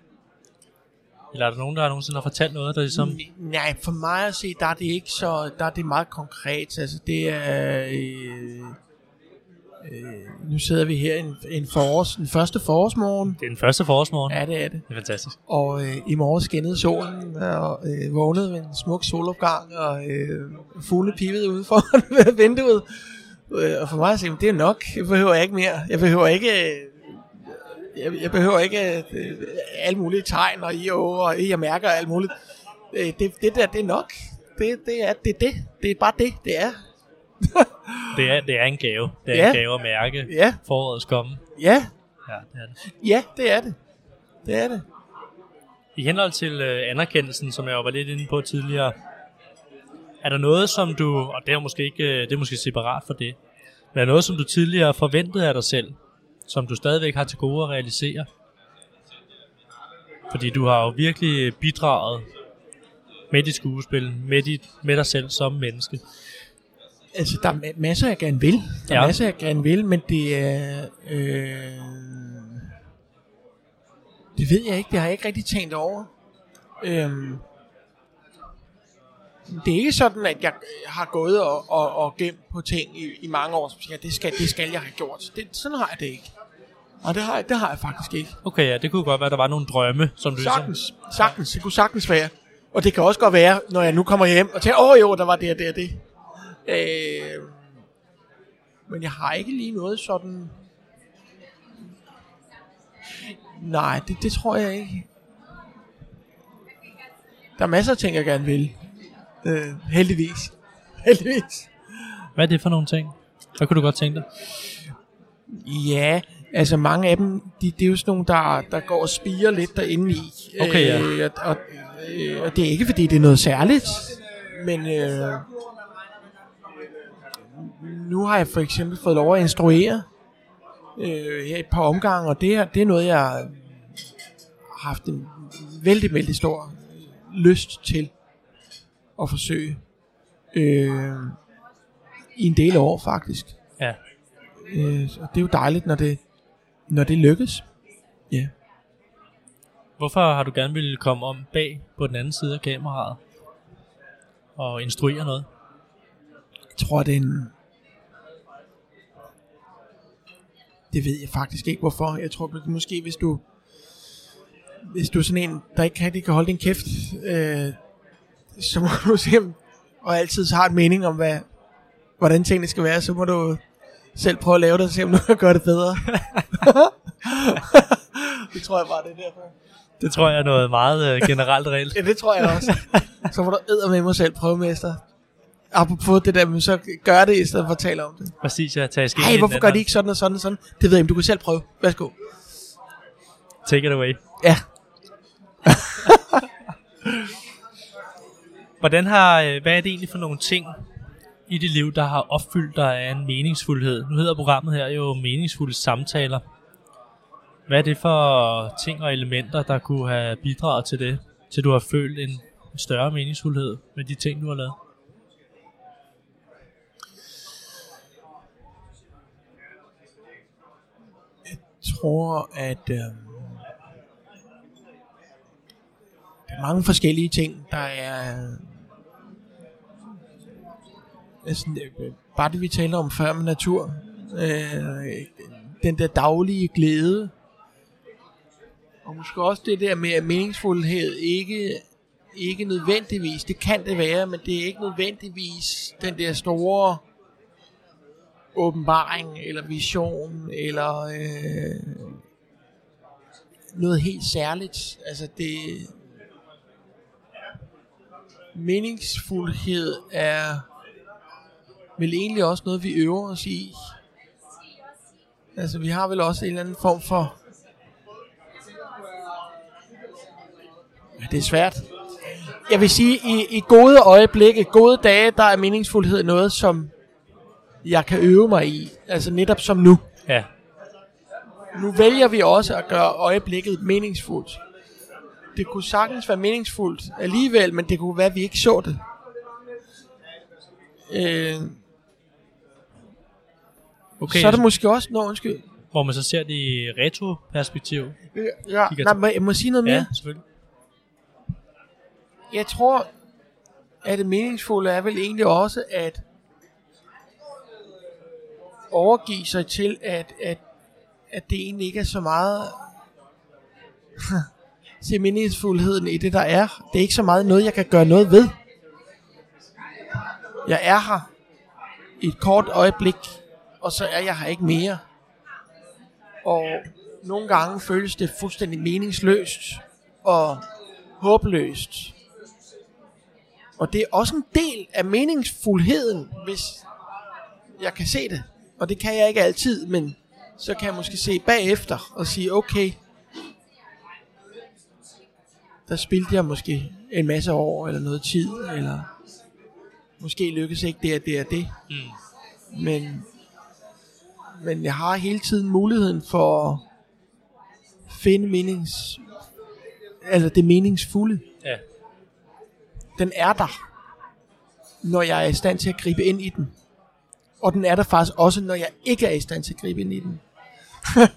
Eller er der nogen, der nogensinde har fortalt noget, der ligesom... Nej, for mig at se, der er det ikke så, der er det meget konkret. Altså det er, øh, øh, nu sidder vi her en, en forårs, den første forårsmorgen. Det er den første forårsmorgen. Ja, det er det. Det er fantastisk. Og øh, i morgen skinnede solen, og øh, vågnede ved en smuk solopgang, og øh, fugle pivede ude foran vinduet. Øh, og for mig at sige, det er nok. Jeg behøver ikke mere. Jeg behøver ikke... Øh, jeg, jeg behøver ikke øh, alle mulige tegn og i og, jeg mærker alt muligt. Øh, det, det der, det er nok. Det, det, er, det det. Det er bare det, det er. Det er, det er en gave. Det er Ja. en gave at mærke Ja, forårets komme. ja, Ja, det er det. ja, det er det. Det er det. I henhold til øh, anerkendelsen, som jeg var lidt inde på tidligere, er der noget, som du, og det er måske ikke, øh, det er måske separat for det, men er der noget, som du tidligere forventede af dig selv, som du stadigvæk har til gode at realisere? Fordi du har jo virkelig bidraget med dit skuespil, med, dit, med dig selv som menneske. Altså, der er ma- masser, jeg gerne vil. Der er ja. masser, jeg gerne vil, men det er... Øh, det ved jeg ikke. Det har jeg ikke rigtig tænkt over. Øhm, det er ikke sådan, at jeg har gået og, og, og gemt på ting i, i mange år, som siger, det skal, det skal jeg have gjort. Det, sådan har jeg det ikke. Og det har, jeg, det har jeg faktisk ikke. Okay, ja, det kunne godt være, at der var nogle drømme, som du ligesom... Sagtens, sagtens. Det kunne sagtens være. Og det kan også godt være, når jeg nu kommer hjem og tænker, åh jo, der var det og det og det. Øh, men jeg har ikke lige noget sådan... Nej, det, det tror jeg ikke. Der er masser af ting, jeg gerne vil. Øh, heldigvis. Heldigvis. Hvad er det for nogle ting? Hvad kunne du godt tænke dig? Ja, altså mange af dem, de, det er jo sådan nogle, der, der går og spiger lidt derinde i. Okay, ja. øh, og, og, øh, og det er ikke, fordi det er noget særligt, men øh, nu har jeg for eksempel fået lov at instruere øh, her et par omgange, og det er, det er noget, jeg har haft en vældig, vældig stor lyst til at forsøge. Øh, I en del år faktisk. Ja. Øh, og det er jo dejligt, når det, når det lykkes. Ja. Hvorfor har du gerne ville komme om bag på den anden side af kameraet? Og instruere noget? Jeg tror, det er en... Det ved jeg faktisk ikke, hvorfor. Jeg tror måske, hvis du... Hvis du er sådan en, der ikke rigtig kan holde din kæft, øh, så må du se, og altid har en mening om, hvad, hvordan tingene skal være, så må du selv prøve at lave det, og se om du kan gøre det bedre. det tror jeg bare, det er derfor. Det tror jeg er noget meget øh, generelt reelt. Ja, det tror jeg også. Så må du æde med mig selv prøve, mester. Apropos det der, men så gør det, i stedet for at tale om det. Præcis, jeg tager skeen Ej, hvorfor gør de ikke sådan og sådan og sådan? Det ved jeg ikke, du kan selv prøve. Værsgo. Take it away. Ja. Hvordan har, øh, hvad er det egentlig for nogle ting i dit liv, der har opfyldt dig af en meningsfuldhed? Nu hedder programmet her jo Meningsfulde Samtaler. Hvad er det for ting og elementer, der kunne have bidraget til det? Til du har følt en større meningsfuldhed med de ting, du har lavet? Jeg tror, at øh, der er mange forskellige ting, der er Øh, sådan, øh, bare det vi taler om før med natur. Øh, den der daglige glæde. Og måske også det der med at meningsfuldhed ikke, ikke nødvendigvis, det kan det være, men det er ikke nødvendigvis den der store åbenbaring eller vision eller øh, noget helt særligt. Altså det meningsfuldhed er vel egentlig også noget, vi øver os i. Altså, vi har vel også en eller anden form for... Ja, det er svært. Jeg vil sige, i, i gode øjeblikke, gode dage, der er meningsfuldhed noget, som jeg kan øve mig i. Altså netop som nu. Ja. Nu vælger vi også at gøre øjeblikket meningsfuldt. Det kunne sagtens være meningsfuldt alligevel, men det kunne være, at vi ikke så det. Øh, Okay, så er det måske også... Nå, undskyld. hvor man så ser det i retro-perspektiv. Ja, nej, må, jeg må sige noget mere? Ja, selvfølgelig. Jeg tror, at det meningsfulde er vel egentlig også at overgive sig til, at, at, at det egentlig ikke er så meget se meningsfuldheden i det, der er. Det er ikke så meget noget, jeg kan gøre noget ved. Jeg er her i et kort øjeblik, og så er jeg her ikke mere. Og nogle gange føles det fuldstændig meningsløst og håbløst. Og det er også en del af meningsfuldheden, hvis jeg kan se det. Og det kan jeg ikke altid, men så kan jeg måske se bagefter og sige, okay, der spildte jeg måske en masse år eller noget tid, eller måske lykkes ikke det og det og det. Mm. Men, men jeg har hele tiden muligheden for at finde menings, altså det meningsfulde. Ja. Den er der, når jeg er i stand til at gribe ind i den. Og den er der faktisk også, når jeg ikke er i stand til at gribe ind i den.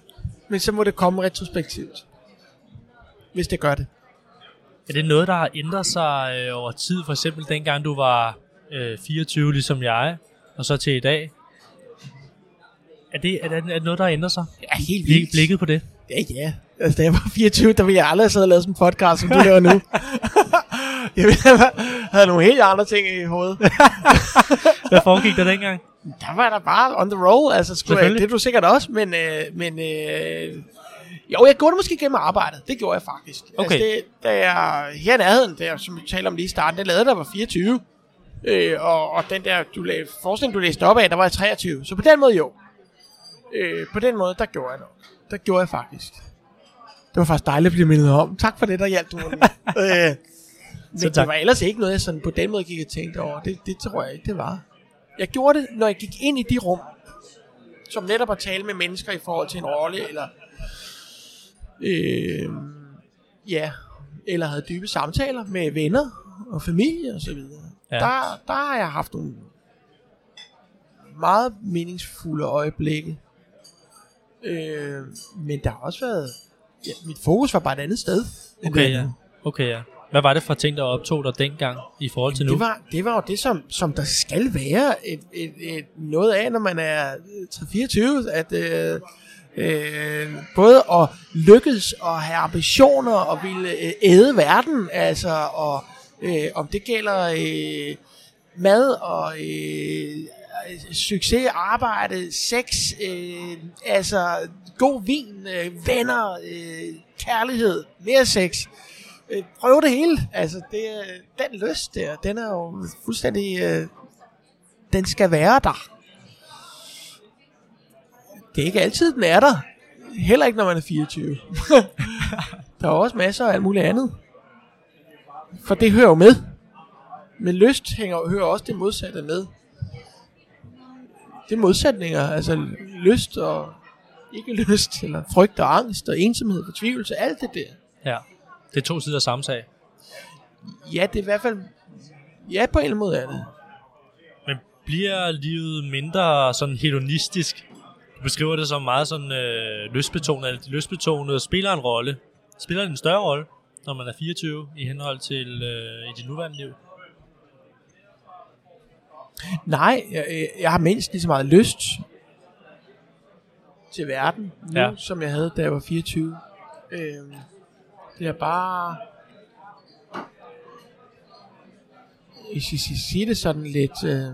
Men så må det komme retrospektivt. Hvis det gør det. Er det noget, der har ændret sig øh, over tid? For eksempel dengang du var øh, 24, ligesom jeg, og så til i dag. Er det, er det, er det noget, der har ændret sig? Ja, helt Blik, blikket på det? Ja, ja. Altså, da jeg var 24, der ville jeg aldrig have siddet og lavet sådan en podcast, som du laver nu. jeg havde nogle helt andre ting i hovedet. Hvad foregik der dengang? Der var der bare on the roll, altså skulle jeg, Selvfølgelig. det er du sikkert også, men, øh, men øh, jo, jeg gjorde det måske gennem arbejdet, det gjorde jeg faktisk. Okay. Altså det, da jeg, her i nærheden, der, som vi talte om lige i starten, det lavede, der var 24, øh, og, og den der du lavede, forskning, du læste op af, der var jeg 23, så på den måde jo. Øh, på den måde, der gjorde jeg nok. Der gjorde jeg faktisk. Det var faktisk dejligt at blive mindet om. Tak for det, der hjalp du mig øh, men det var ellers ikke noget, jeg sådan på den måde gik og tænkte over. Det, det tror jeg ikke, det var. Jeg gjorde det, når jeg gik ind i de rum, som netop at tale med mennesker i forhold til en rolle, eller øh, ja, eller havde dybe samtaler med venner og familie og så videre. Ja. Der, der har jeg haft nogle meget meningsfulde øjeblikke. Øh, men der har også været, ja, mit fokus var bare et andet sted. Okay, ja. Okay, ja. Hvad var det for ting, der optog dig dengang i forhold til nu? Det var, det var jo det, som, som der skal være et, et, et, noget af, når man er øh, 3-24, at øh, øh, både at lykkes og have ambitioner og ville øh, æde verden, altså, og øh, om det gælder øh, mad og øh, Øh, succes, arbejde, sex, øh, altså god vin, øh, venner, øh, kærlighed, mere sex, øh, prøv det hele. Altså, det, er- den lyst der, den er jo fuldstændig... Øh, den skal være der. Det er ikke altid, den er der. Heller ikke, når man er 24. der er også masser af alt muligt andet. For det hører jo med. Men lyst hænger, hører også det modsatte med. Det er modsætninger. Altså lyst og ikke lyst, eller frygt og angst og ensomhed, fortvivlelse, alt det der. Ja. Det er to sider af samme sag. Ja, det er i hvert fald... Ja, på en eller anden måde er det. Men bliver livet mindre sådan hedonistisk? Du beskriver det som meget sådan øh, lystbetonet, eller de lystbetonede spiller en rolle. Spiller en større rolle? når man er 24, i henhold til øh, i dit nuværende liv? Nej, jeg, jeg har mindst lige så meget lyst til verden nu, Ja. som jeg havde, da jeg var 24. Øhm, det er bare... Hvis jeg skal sige det sådan lidt... Øh,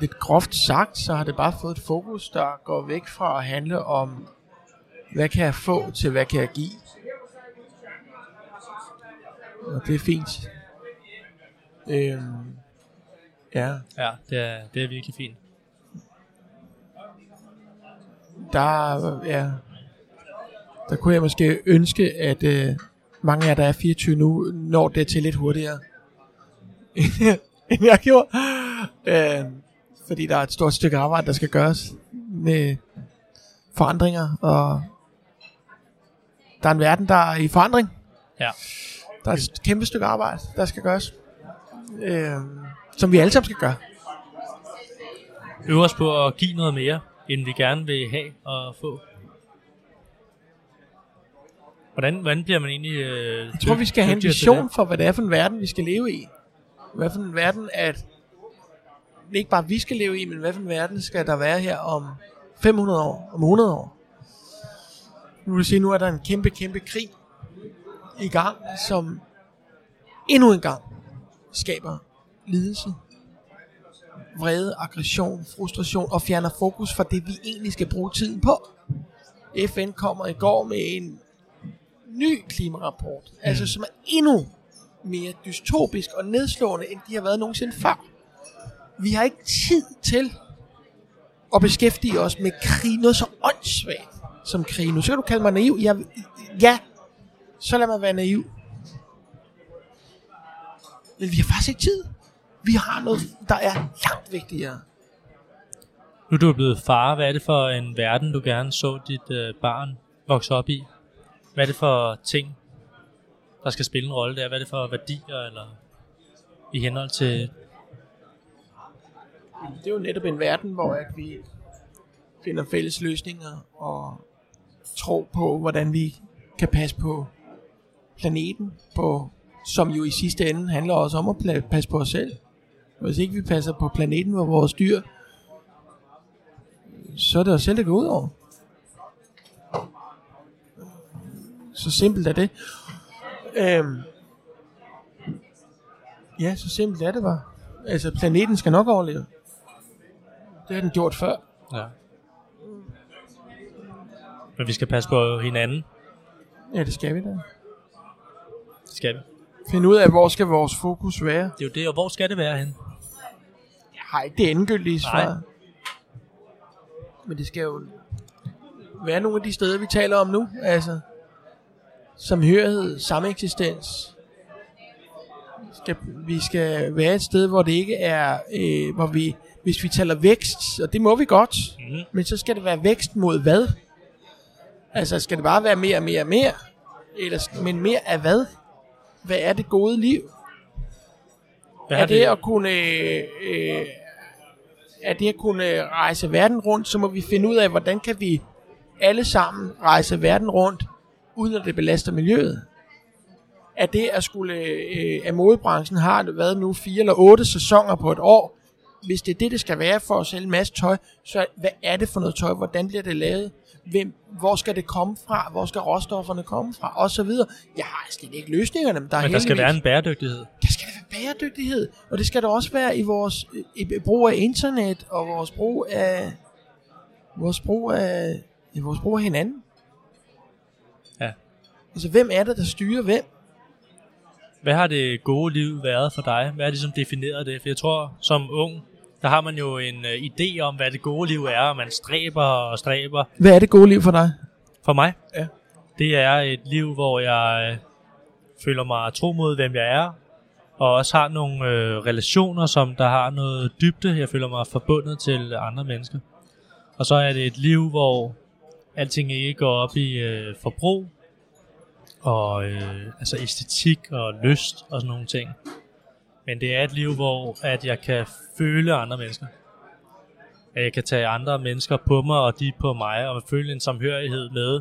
lidt groft sagt, så har det bare fået et fokus, der går væk fra at handle om, hvad kan jeg få til, hvad kan jeg give. Og det er fint. Øhm, ja, Ja, det er, det er virkelig fint. der, ja, der kunne jeg måske ønske, at øh, mange af jer, der er 24 nu, når det til lidt hurtigere, end jeg gjorde. Øh, fordi der er et stort stykke arbejde, der skal gøres med forandringer, og der er en verden, der er i forandring. Ja. Der er et kæmpe stykke arbejde, der skal gøres, øh, som vi alle sammen skal gøre. Øve os på at give noget mere, end vi gerne vil have og få. Hvordan, hvordan bliver man egentlig øh, Jeg tror, vi skal have en vision for, hvad det er for en verden, vi skal leve i. Hvad for en verden, at ikke bare vi skal leve i, men hvad for en verden skal der være her om 500 år, om 100 år. Nu vil sige, nu er der en kæmpe, kæmpe krig i gang, som endnu en gang skaber lidelse, vrede, aggression, frustration og fjerner fokus fra det, vi egentlig skal bruge tiden på. FN kommer i går med en ny klimarapport, mm. altså som er endnu mere dystopisk og nedslående, end de har været nogensinde før. Vi har ikke tid til at beskæftige os med krig, noget så åndssvagt som krig. Nu så kan du kalde mig naiv. Jeg, ja, så lad mig være naiv. Men vi har faktisk ikke tid. Vi har noget, der er langt vigtigere. Nu er du blevet far. Hvad er det for en verden, du gerne så dit øh, barn vokse op i? Hvad er det for ting, der skal spille en rolle der? Hvad er det for værdier eller i henhold til... Det er jo netop en verden, hvor at vi finder fælles løsninger og tror på, hvordan vi kan passe på planeten, på, som jo i sidste ende handler også om at passe på os selv. Hvis ikke vi passer på planeten og vores dyr, så er det os selv, det går ud over. Så simpelt er det. Øhm, ja, så simpelt er det bare. Altså, planeten skal nok overleve. Det har den gjort før. Ja. Men vi skal passe på hinanden. Ja, det skal vi da. Det skal vi. Finde ud af, hvor skal vores fokus være. Det er jo det, og hvor skal det være hen? Jeg har ikke det endegyldige svar. Nej. Men det skal jo være nogle af de steder, vi taler om nu. Altså, samhørighed, sameksistens. Skal, vi skal være et sted, hvor det ikke er, øh, hvor vi, hvis vi taler vækst, og det må vi godt, Mhm. men så skal det være vækst mod hvad? Altså, skal det bare være mere og mere og mere? Eller, men mere af hvad? Hvad er det gode liv? Hvad er har det at kunne øh, øh, er det at kunne rejse verden rundt, så må vi finde ud af, hvordan kan vi alle sammen rejse verden rundt, uden at det belaster miljøet. Er det at skulle, øh, at modebranchen har det været nu fire eller otte sæsoner på et år, hvis det er det, det skal være for at sælge en masse tøj, så hvad er det for noget tøj? Hvordan bliver det lavet? Hvem, hvor skal det komme fra? Hvor skal råstofferne komme fra? Og så videre. Jeg har slet ikke løsningerne, men der er Men der skal være en bæredygtighed. der skal være bæredygtighed, og det skal der også være i vores i, brug af internet og vores brug af vores brug af i vores brug af hinanden. Ja. Altså hvem er det der styrer hvem? Hvad har det gode liv været for dig? Hvad er det, som definerer det? For jeg tror, som ung, der har man jo en uh, idé om, hvad det gode liv er, og man stræber og stræber. Hvad er det gode liv for dig? For mig, Ja. det er et liv, hvor jeg øh, føler mig tro mod, hvem jeg er, og også har nogle øh, relationer, som der har noget dybde. Jeg føler mig forbundet til andre mennesker. Og så er det et liv, hvor alting ikke går op i øh, forbrug, og øh, altså æstetik og lyst og sådan nogle ting. Men det er et liv, hvor at jeg kan føle andre mennesker. At jeg kan tage andre mennesker på mig, og de på mig, og føle en samhørighed med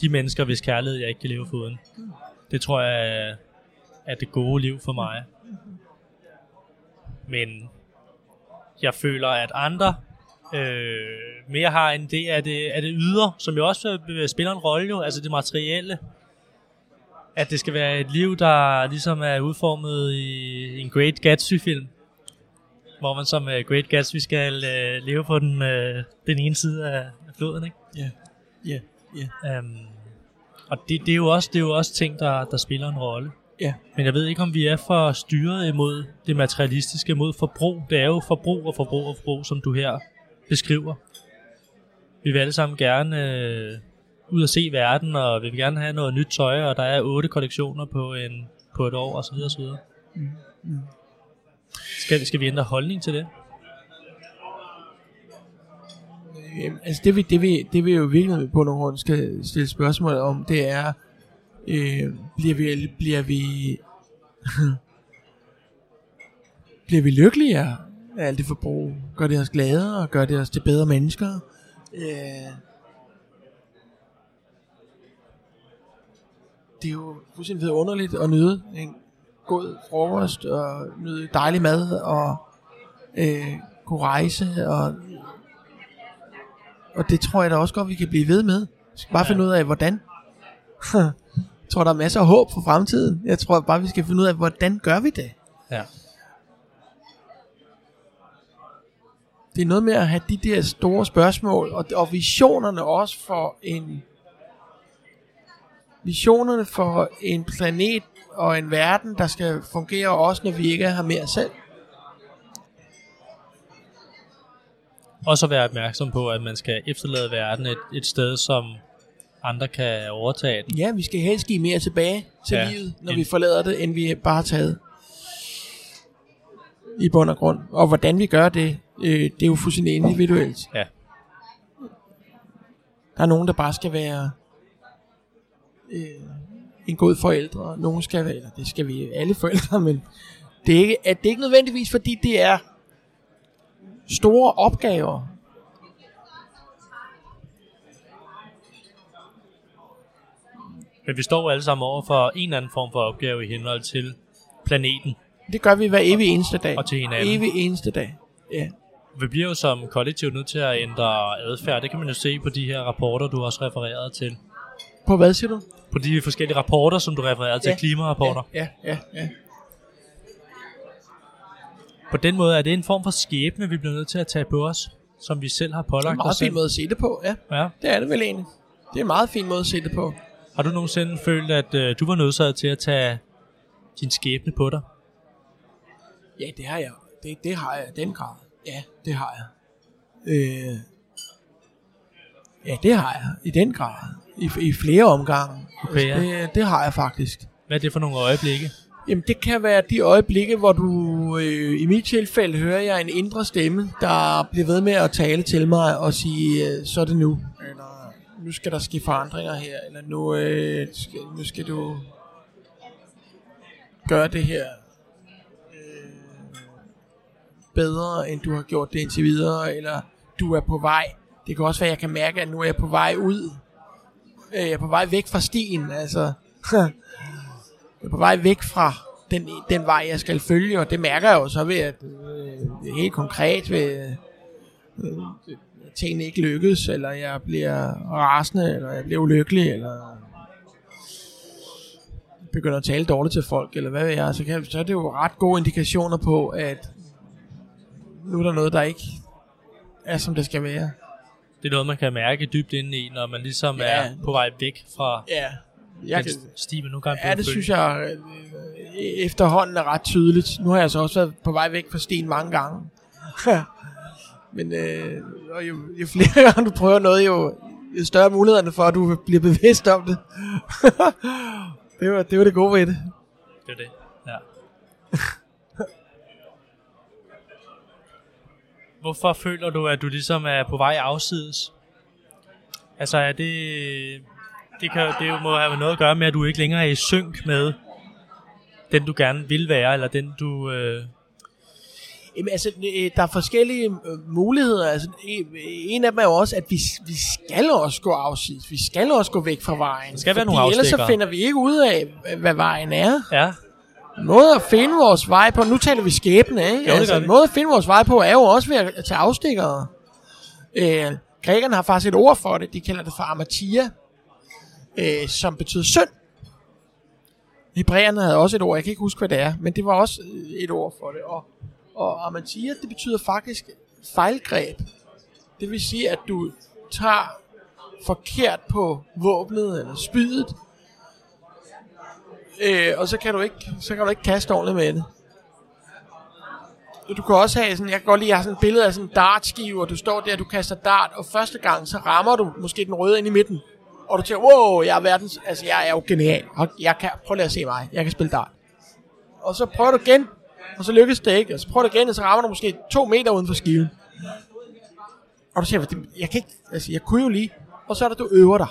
de mennesker, hvis kærlighed jeg ikke kan leve foruden. Det tror jeg er, det gode liv for mig. Men jeg føler, at andre øh, mere har en det af det, af det ydre, som jo også øh, spiller en rolle jo, altså det materielle. At det skal være et liv, der ligesom er udformet i en Great Gatsby-film. Hvor man som uh, Great Gatsby skal uh, leve på den, uh, den ene side af, af floden, ikke? Ja, ja, ja. Um, og det, det, er jo også, det er jo også ting, der, der spiller en rolle. Ja. Men jeg ved ikke, om vi er for styret imod det materialistiske, mod forbrug. Det er jo forbrug og forbrug og forbrug, som du her beskriver. Vi vil alle sammen gerne øh, ud og se verden, og vi vil gerne have noget nyt tøj, og der er otte kollektioner på, en, på et år, osv. osv. Mm. Mm. Skal, skal vi ændre holdning til det? Altså det vi, det vi, det vi jo virkelig på nogle grund skal stille spørgsmål om, det er, øh, bliver vi, bliver vi, bliver vi lykkeligere af alt det forbrug? Gør det os gladere? Gør det os til bedre mennesker? Øh, det er jo fuldstændig underligt at nyde en god frokost og nyde dejlig mad og øh, kunne rejse og og det tror jeg da også godt, vi kan blive ved med. Vi skal bare ja. finde ud af, hvordan. jeg tror, der er masser af håb for fremtiden. Jeg tror bare, vi skal finde ud af, hvordan gør vi det? Ja. Det er noget med at have de der store spørgsmål, og, og visionerne også for en... Visionerne for en planet og en verden, der skal fungere også, når vi ikke er her mere selv. Også at være opmærksom på, at man skal efterlade verden et, et sted, som andre kan overtage den. Ja, vi skal helst give mere tilbage til ja, livet, når en... vi forlader det, end vi bare har taget i bund og grund. Og hvordan vi gør det, øh, det er jo fuldstændig individuelt. Ja. Der er nogen, der bare skal være øh, en god forældre. Nogen skal være, eller det skal vi alle forældre, men det er ikke, at det er ikke nødvendigvis, fordi det er store opgaver. Men vi står alle sammen over for en eller anden form for opgave i henhold til planeten. Det gør vi hver evig eneste dag. Og til hinanden. Evig eneste dag, ja. Vi bliver jo som kollektiv nødt til at ændre adfærd. Det kan man jo se på de her rapporter, du også refereret til. På hvad siger du? På de forskellige rapporter, som du refererede til, Ja. klimarapporter. Ja, ja, ja. På den måde er det en form for skæbne, vi bliver nødt til at tage på os, som vi selv har Det er en pålagt meget os fin måde at se det på, ja. Ja. Det er det vel egentlig. Det er en meget fin måde at se det på. Har du nogensinde følt, at øh, du var nødsaget til at tage din skæbne på dig? Ja, det har jeg. Det, det har jeg i den grad. Ja, det har jeg. Øh, ja, det har jeg i den grad. I, i flere omgange. Okay, ja. det, det har jeg faktisk. Hvad er det for nogle øjeblikke? Jamen, det kan være de øjeblikke, hvor du, øh, i mit tilfælde, hører jeg en indre stemme, der bliver ved med at tale til mig og sige, øh, så er det nu. Eller, nu skal der ske forandringer her, eller nu, øh, skal, nu skal du gøre det her øh, bedre, end du har gjort det indtil videre, eller du er på vej. Det kan også være, at jeg kan mærke, at nu er jeg på vej ud. Øh, Jeg er på vej væk fra stien, altså. Jeg er på vej væk fra den, den vej, jeg skal følge, og det mærker jeg jo så ved, at øh, helt konkret ved, øh, tingene ikke lykkes, eller jeg bliver rasende, eller jeg bliver ulykkelig, eller begynder at tale dårligt til folk, eller hvad ved jeg, så, kan, så er det jo ret gode indikationer på, at nu er der noget, der ikke er, som det skal være. Det er noget, man kan mærke dybt inde i, når man ligesom Ja. er på vej væk fra Ja, jeg den kan, sti, man nu kan Ja, det synes jeg øh, efterhånden er ret tydeligt. Nu har jeg så også været på vej væk fra stien mange gange. Men øh, og jo, jo flere gange du prøver noget, jo, jo større er mulighederne for, at du bliver bevidst om det. det, var, det var det gode ved det. Det er det, ja. Hvorfor føler du, at du ligesom er på vej afsides? Altså er det... Det, kan, det må have noget at gøre med, at du ikke længere er i synk med den, du gerne vil være, eller den, du... Øh, Jamen, altså, øh, der er forskellige øh, muligheder. Altså, en- en af dem er jo også, at vi, vi skal også gå afsides. Vi skal også gå væk fra vejen. Der skal være nogle ellers så finder vi ikke ud af, hvad vejen er. Ja, måde at finde vores vej på, nu taler vi skæbne, ikke? det altså, måde at finde vores vej på, er jo også ved at tage afstikkere. Øh, grækerne har faktisk et ord for det, de kalder det for amatia, øh, som betyder synd. Hebræerne havde også et ord, jeg kan ikke huske, hvad det er, men det var også øh, et ord for det. Og, og amatia, det betyder faktisk fejlgreb. Det vil sige, at du tager forkert på våbnet eller spydet, øh, og så kan du ikke, så kan du ikke kaste ordentligt med det. Du kan også have sådan, jeg kan godt lide, jeg har sådan et billede af sådan en dartskive, og du står der, du kaster dart, og første gang, så rammer du måske den røde ind i midten. Og du tænker, wow, jeg er verdens, altså jeg er jo genial. Jeg kan, prøv lige at se mig, jeg kan spille dart. Og så prøver du igen, og så lykkes det ikke. Og så prøver du igen, og så rammer du måske to meter uden for skiven. Og du siger, jeg kan ikke, altså jeg kunne jo lige. Og så er det, du øver dig.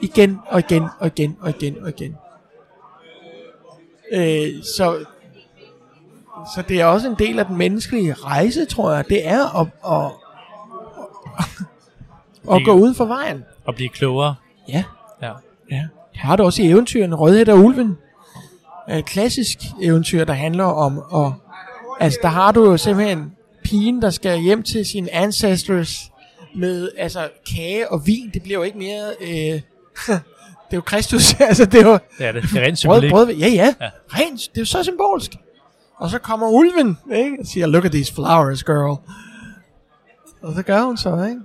Igen, og igen, og igen, og igen, og igen. Øh, så, så det er også en del af den menneskelige rejse, tror jeg. Det er at, at, at, at gå uden for vejen. og blive klogere. Ja. Ja. Ja. Har det også i eventyrene. Rødhed og Ulven. Et klassisk eventyr, der handler om at... Altså, der har du jo simpelthen pigen, der skal hjem til sine ancestors med altså, kage og vin. Det bliver jo ikke mere... Øh, er jo Kristus. altså, det er jo Det er det. Det er rent brød, symbolik. brød, ja, ja. Ja. ja. Rent. Det er jo så symbolsk. Og så kommer ulven, ikke? Og siger, look at these flowers, girl. Og så gør hun så, ikke?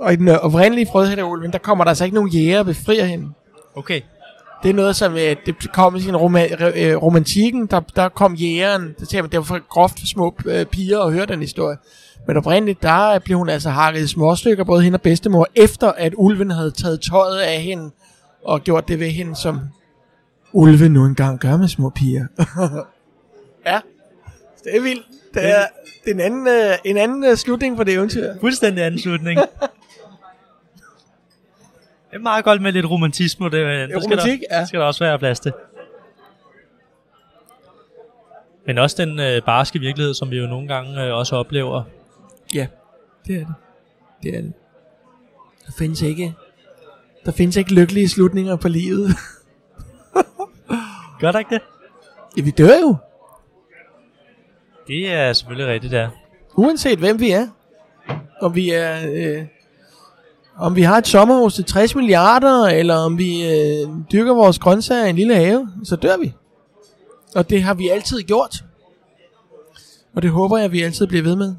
Og i den øh, oprindelige frødhætte ulven, der kommer der altså ikke nogen jæger og befrier hende. Okay. Det er noget, som øh, det kom i sin roma- øh, romantikken, der, der kom jægeren, der siger man, det var for groft for små øh, piger at høre den historie. Men oprindeligt, der blev hun altså hakket i småstykker, både hende og bedstemor, efter at ulven havde taget tøjet af hende, og gjort det ved hende, som ulve nu engang gør med små piger. ja, det er vildt. Det er, det er en anden, øh, en anden øh, slutning på det eventyr. Fuldstændig anden slutning. det er meget godt med lidt romantisme. Det, det skal, romantik, der, ja. skal der også være plads til. Men også den øh, barske virkelighed, som vi jo nogle gange øh, også oplever. Ja, det er det. Det er det. Der findes ikke, der findes ikke lykkelige slutninger på livet. Gør der ikke det? ja, vi dør jo. Det er selvfølgelig rigtigt, der. Uanset hvem vi er. Om vi er... Øh, om vi har et sommerhus til 60 milliarder, eller om vi øh, dyrker vores grøntsager i en lille have, så dør vi. Og det har vi altid gjort. Og det håber jeg, vi altid bliver ved med.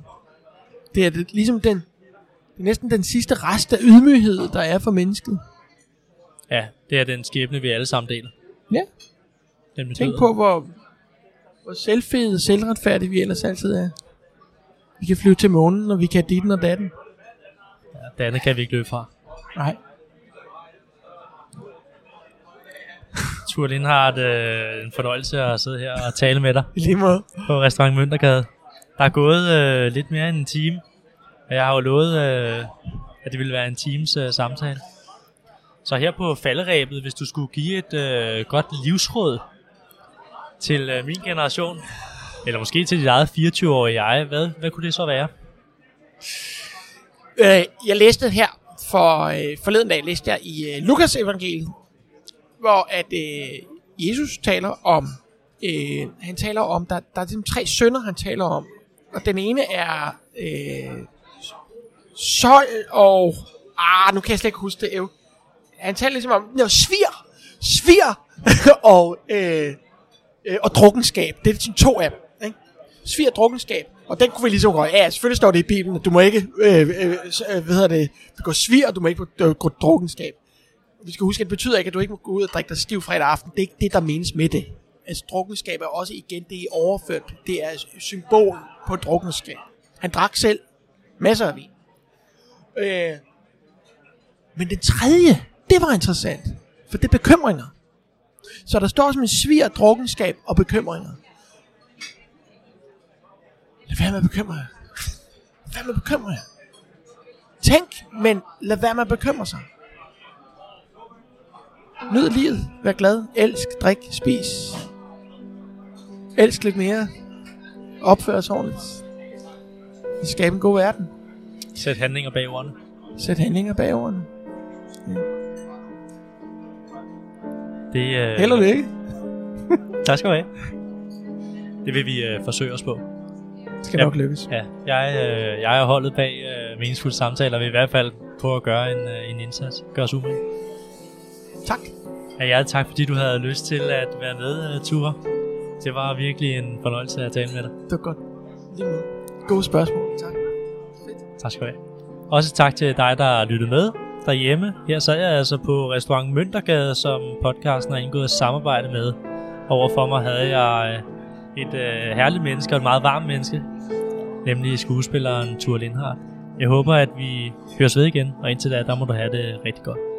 Det er det, ligesom den, det er næsten den sidste rest af ydmyghed, der er for mennesket. Ja, det er den skæbne, vi alle sammen deler. Ja. Den Tænk på, hvor, hvor selvfede, selvretfærdige vi ellers altid er. Vi kan flyve til månen, og vi kan ditten og datten. Ja, det andet kan vi ikke løbe fra. Nej. Tur Lindhardt, øh, en fornøjelse at sidde her og tale med dig I lige måde. på Restaurant Møntergade. Der er gået øh, lidt mere end en time, og jeg har jo lovet, øh, at det ville være en times øh, samtale. Så her på falderæbet, hvis du skulle give et øh, godt livsråd til øh, min generation, eller måske til dit eget 24-årige jeg, hvad, hvad kunne det så være? Øh, jeg læste her for øh, forleden dag, læste jeg i øh, Lukas evangeliet, hvor at øh, Jesus taler om, øh, han taler om, der, der er de tre sønner, han taler om. Og den ene er øh, Sol og, ah, nu kan jeg slet ikke huske det, øh, han taler ligesom om, no, svir, svir og, øh, øh, og drukkenskab. Det er sådan to af dem. Ikke? Svir og drukkenskab. Og den kunne vi ligesom gå, ja, selvfølgelig står det i Bibelen, at du må ikke, øh, øh, øh hvad hedder det, gå svir, og du må ikke gå drukkenskab. Vi skal huske, at det betyder ikke, at du ikke må gå ud og drikke dig stiv fredag aften. Det er ikke det, der menes med det. Altså, drukkenskab er også igen, det er overført. Det er symbol på drukkenskab. Han drak selv masser af vin. Øh, men den tredje, det var interessant. For det er bekymringer. Så der står som en svir, drukkenskab og bekymringer. Lad være med at bekymre jer. Lad være med at bekymre jer. Tænk, men lad være med at bekymre sig. Nyd livet. Vær glad. Elsk, drik, spis. Elsk lidt mere. opføre os ordentligt. Vi skabe en god verden. Sæt handlinger bag ordene. Sæt handlinger bag ordene. Det, øh, Held og lykke. Tak skal du have. Det vil vi øh, forsøge os på. Det skal Ja. nok lykkes. Ja, jeg, øh, jeg er holdet bag øh, meningsfulde samtaler, og vil i hvert fald på at gøre en, øh, en indsats. Gør os umage. Tak. Ja, ja, tak fordi du havde lyst til at være med, uh, Ture. Det var virkelig en fornøjelse at tale med dig. Det var godt. Lige måde. Gode spørgsmål. Tak. Tak skal du have. Også tak til dig, der lyttet med derhjemme. Her sad jeg altså på restaurant Møntergade, som podcasten har indgået et samarbejde med. Overfor mig havde jeg øh, et øh, herligt menneske og et meget varmt menneske, nemlig skuespilleren Ture Lindhardt. Jeg håber, at vi høres ved igen, og indtil da, der må du have det rigtig godt.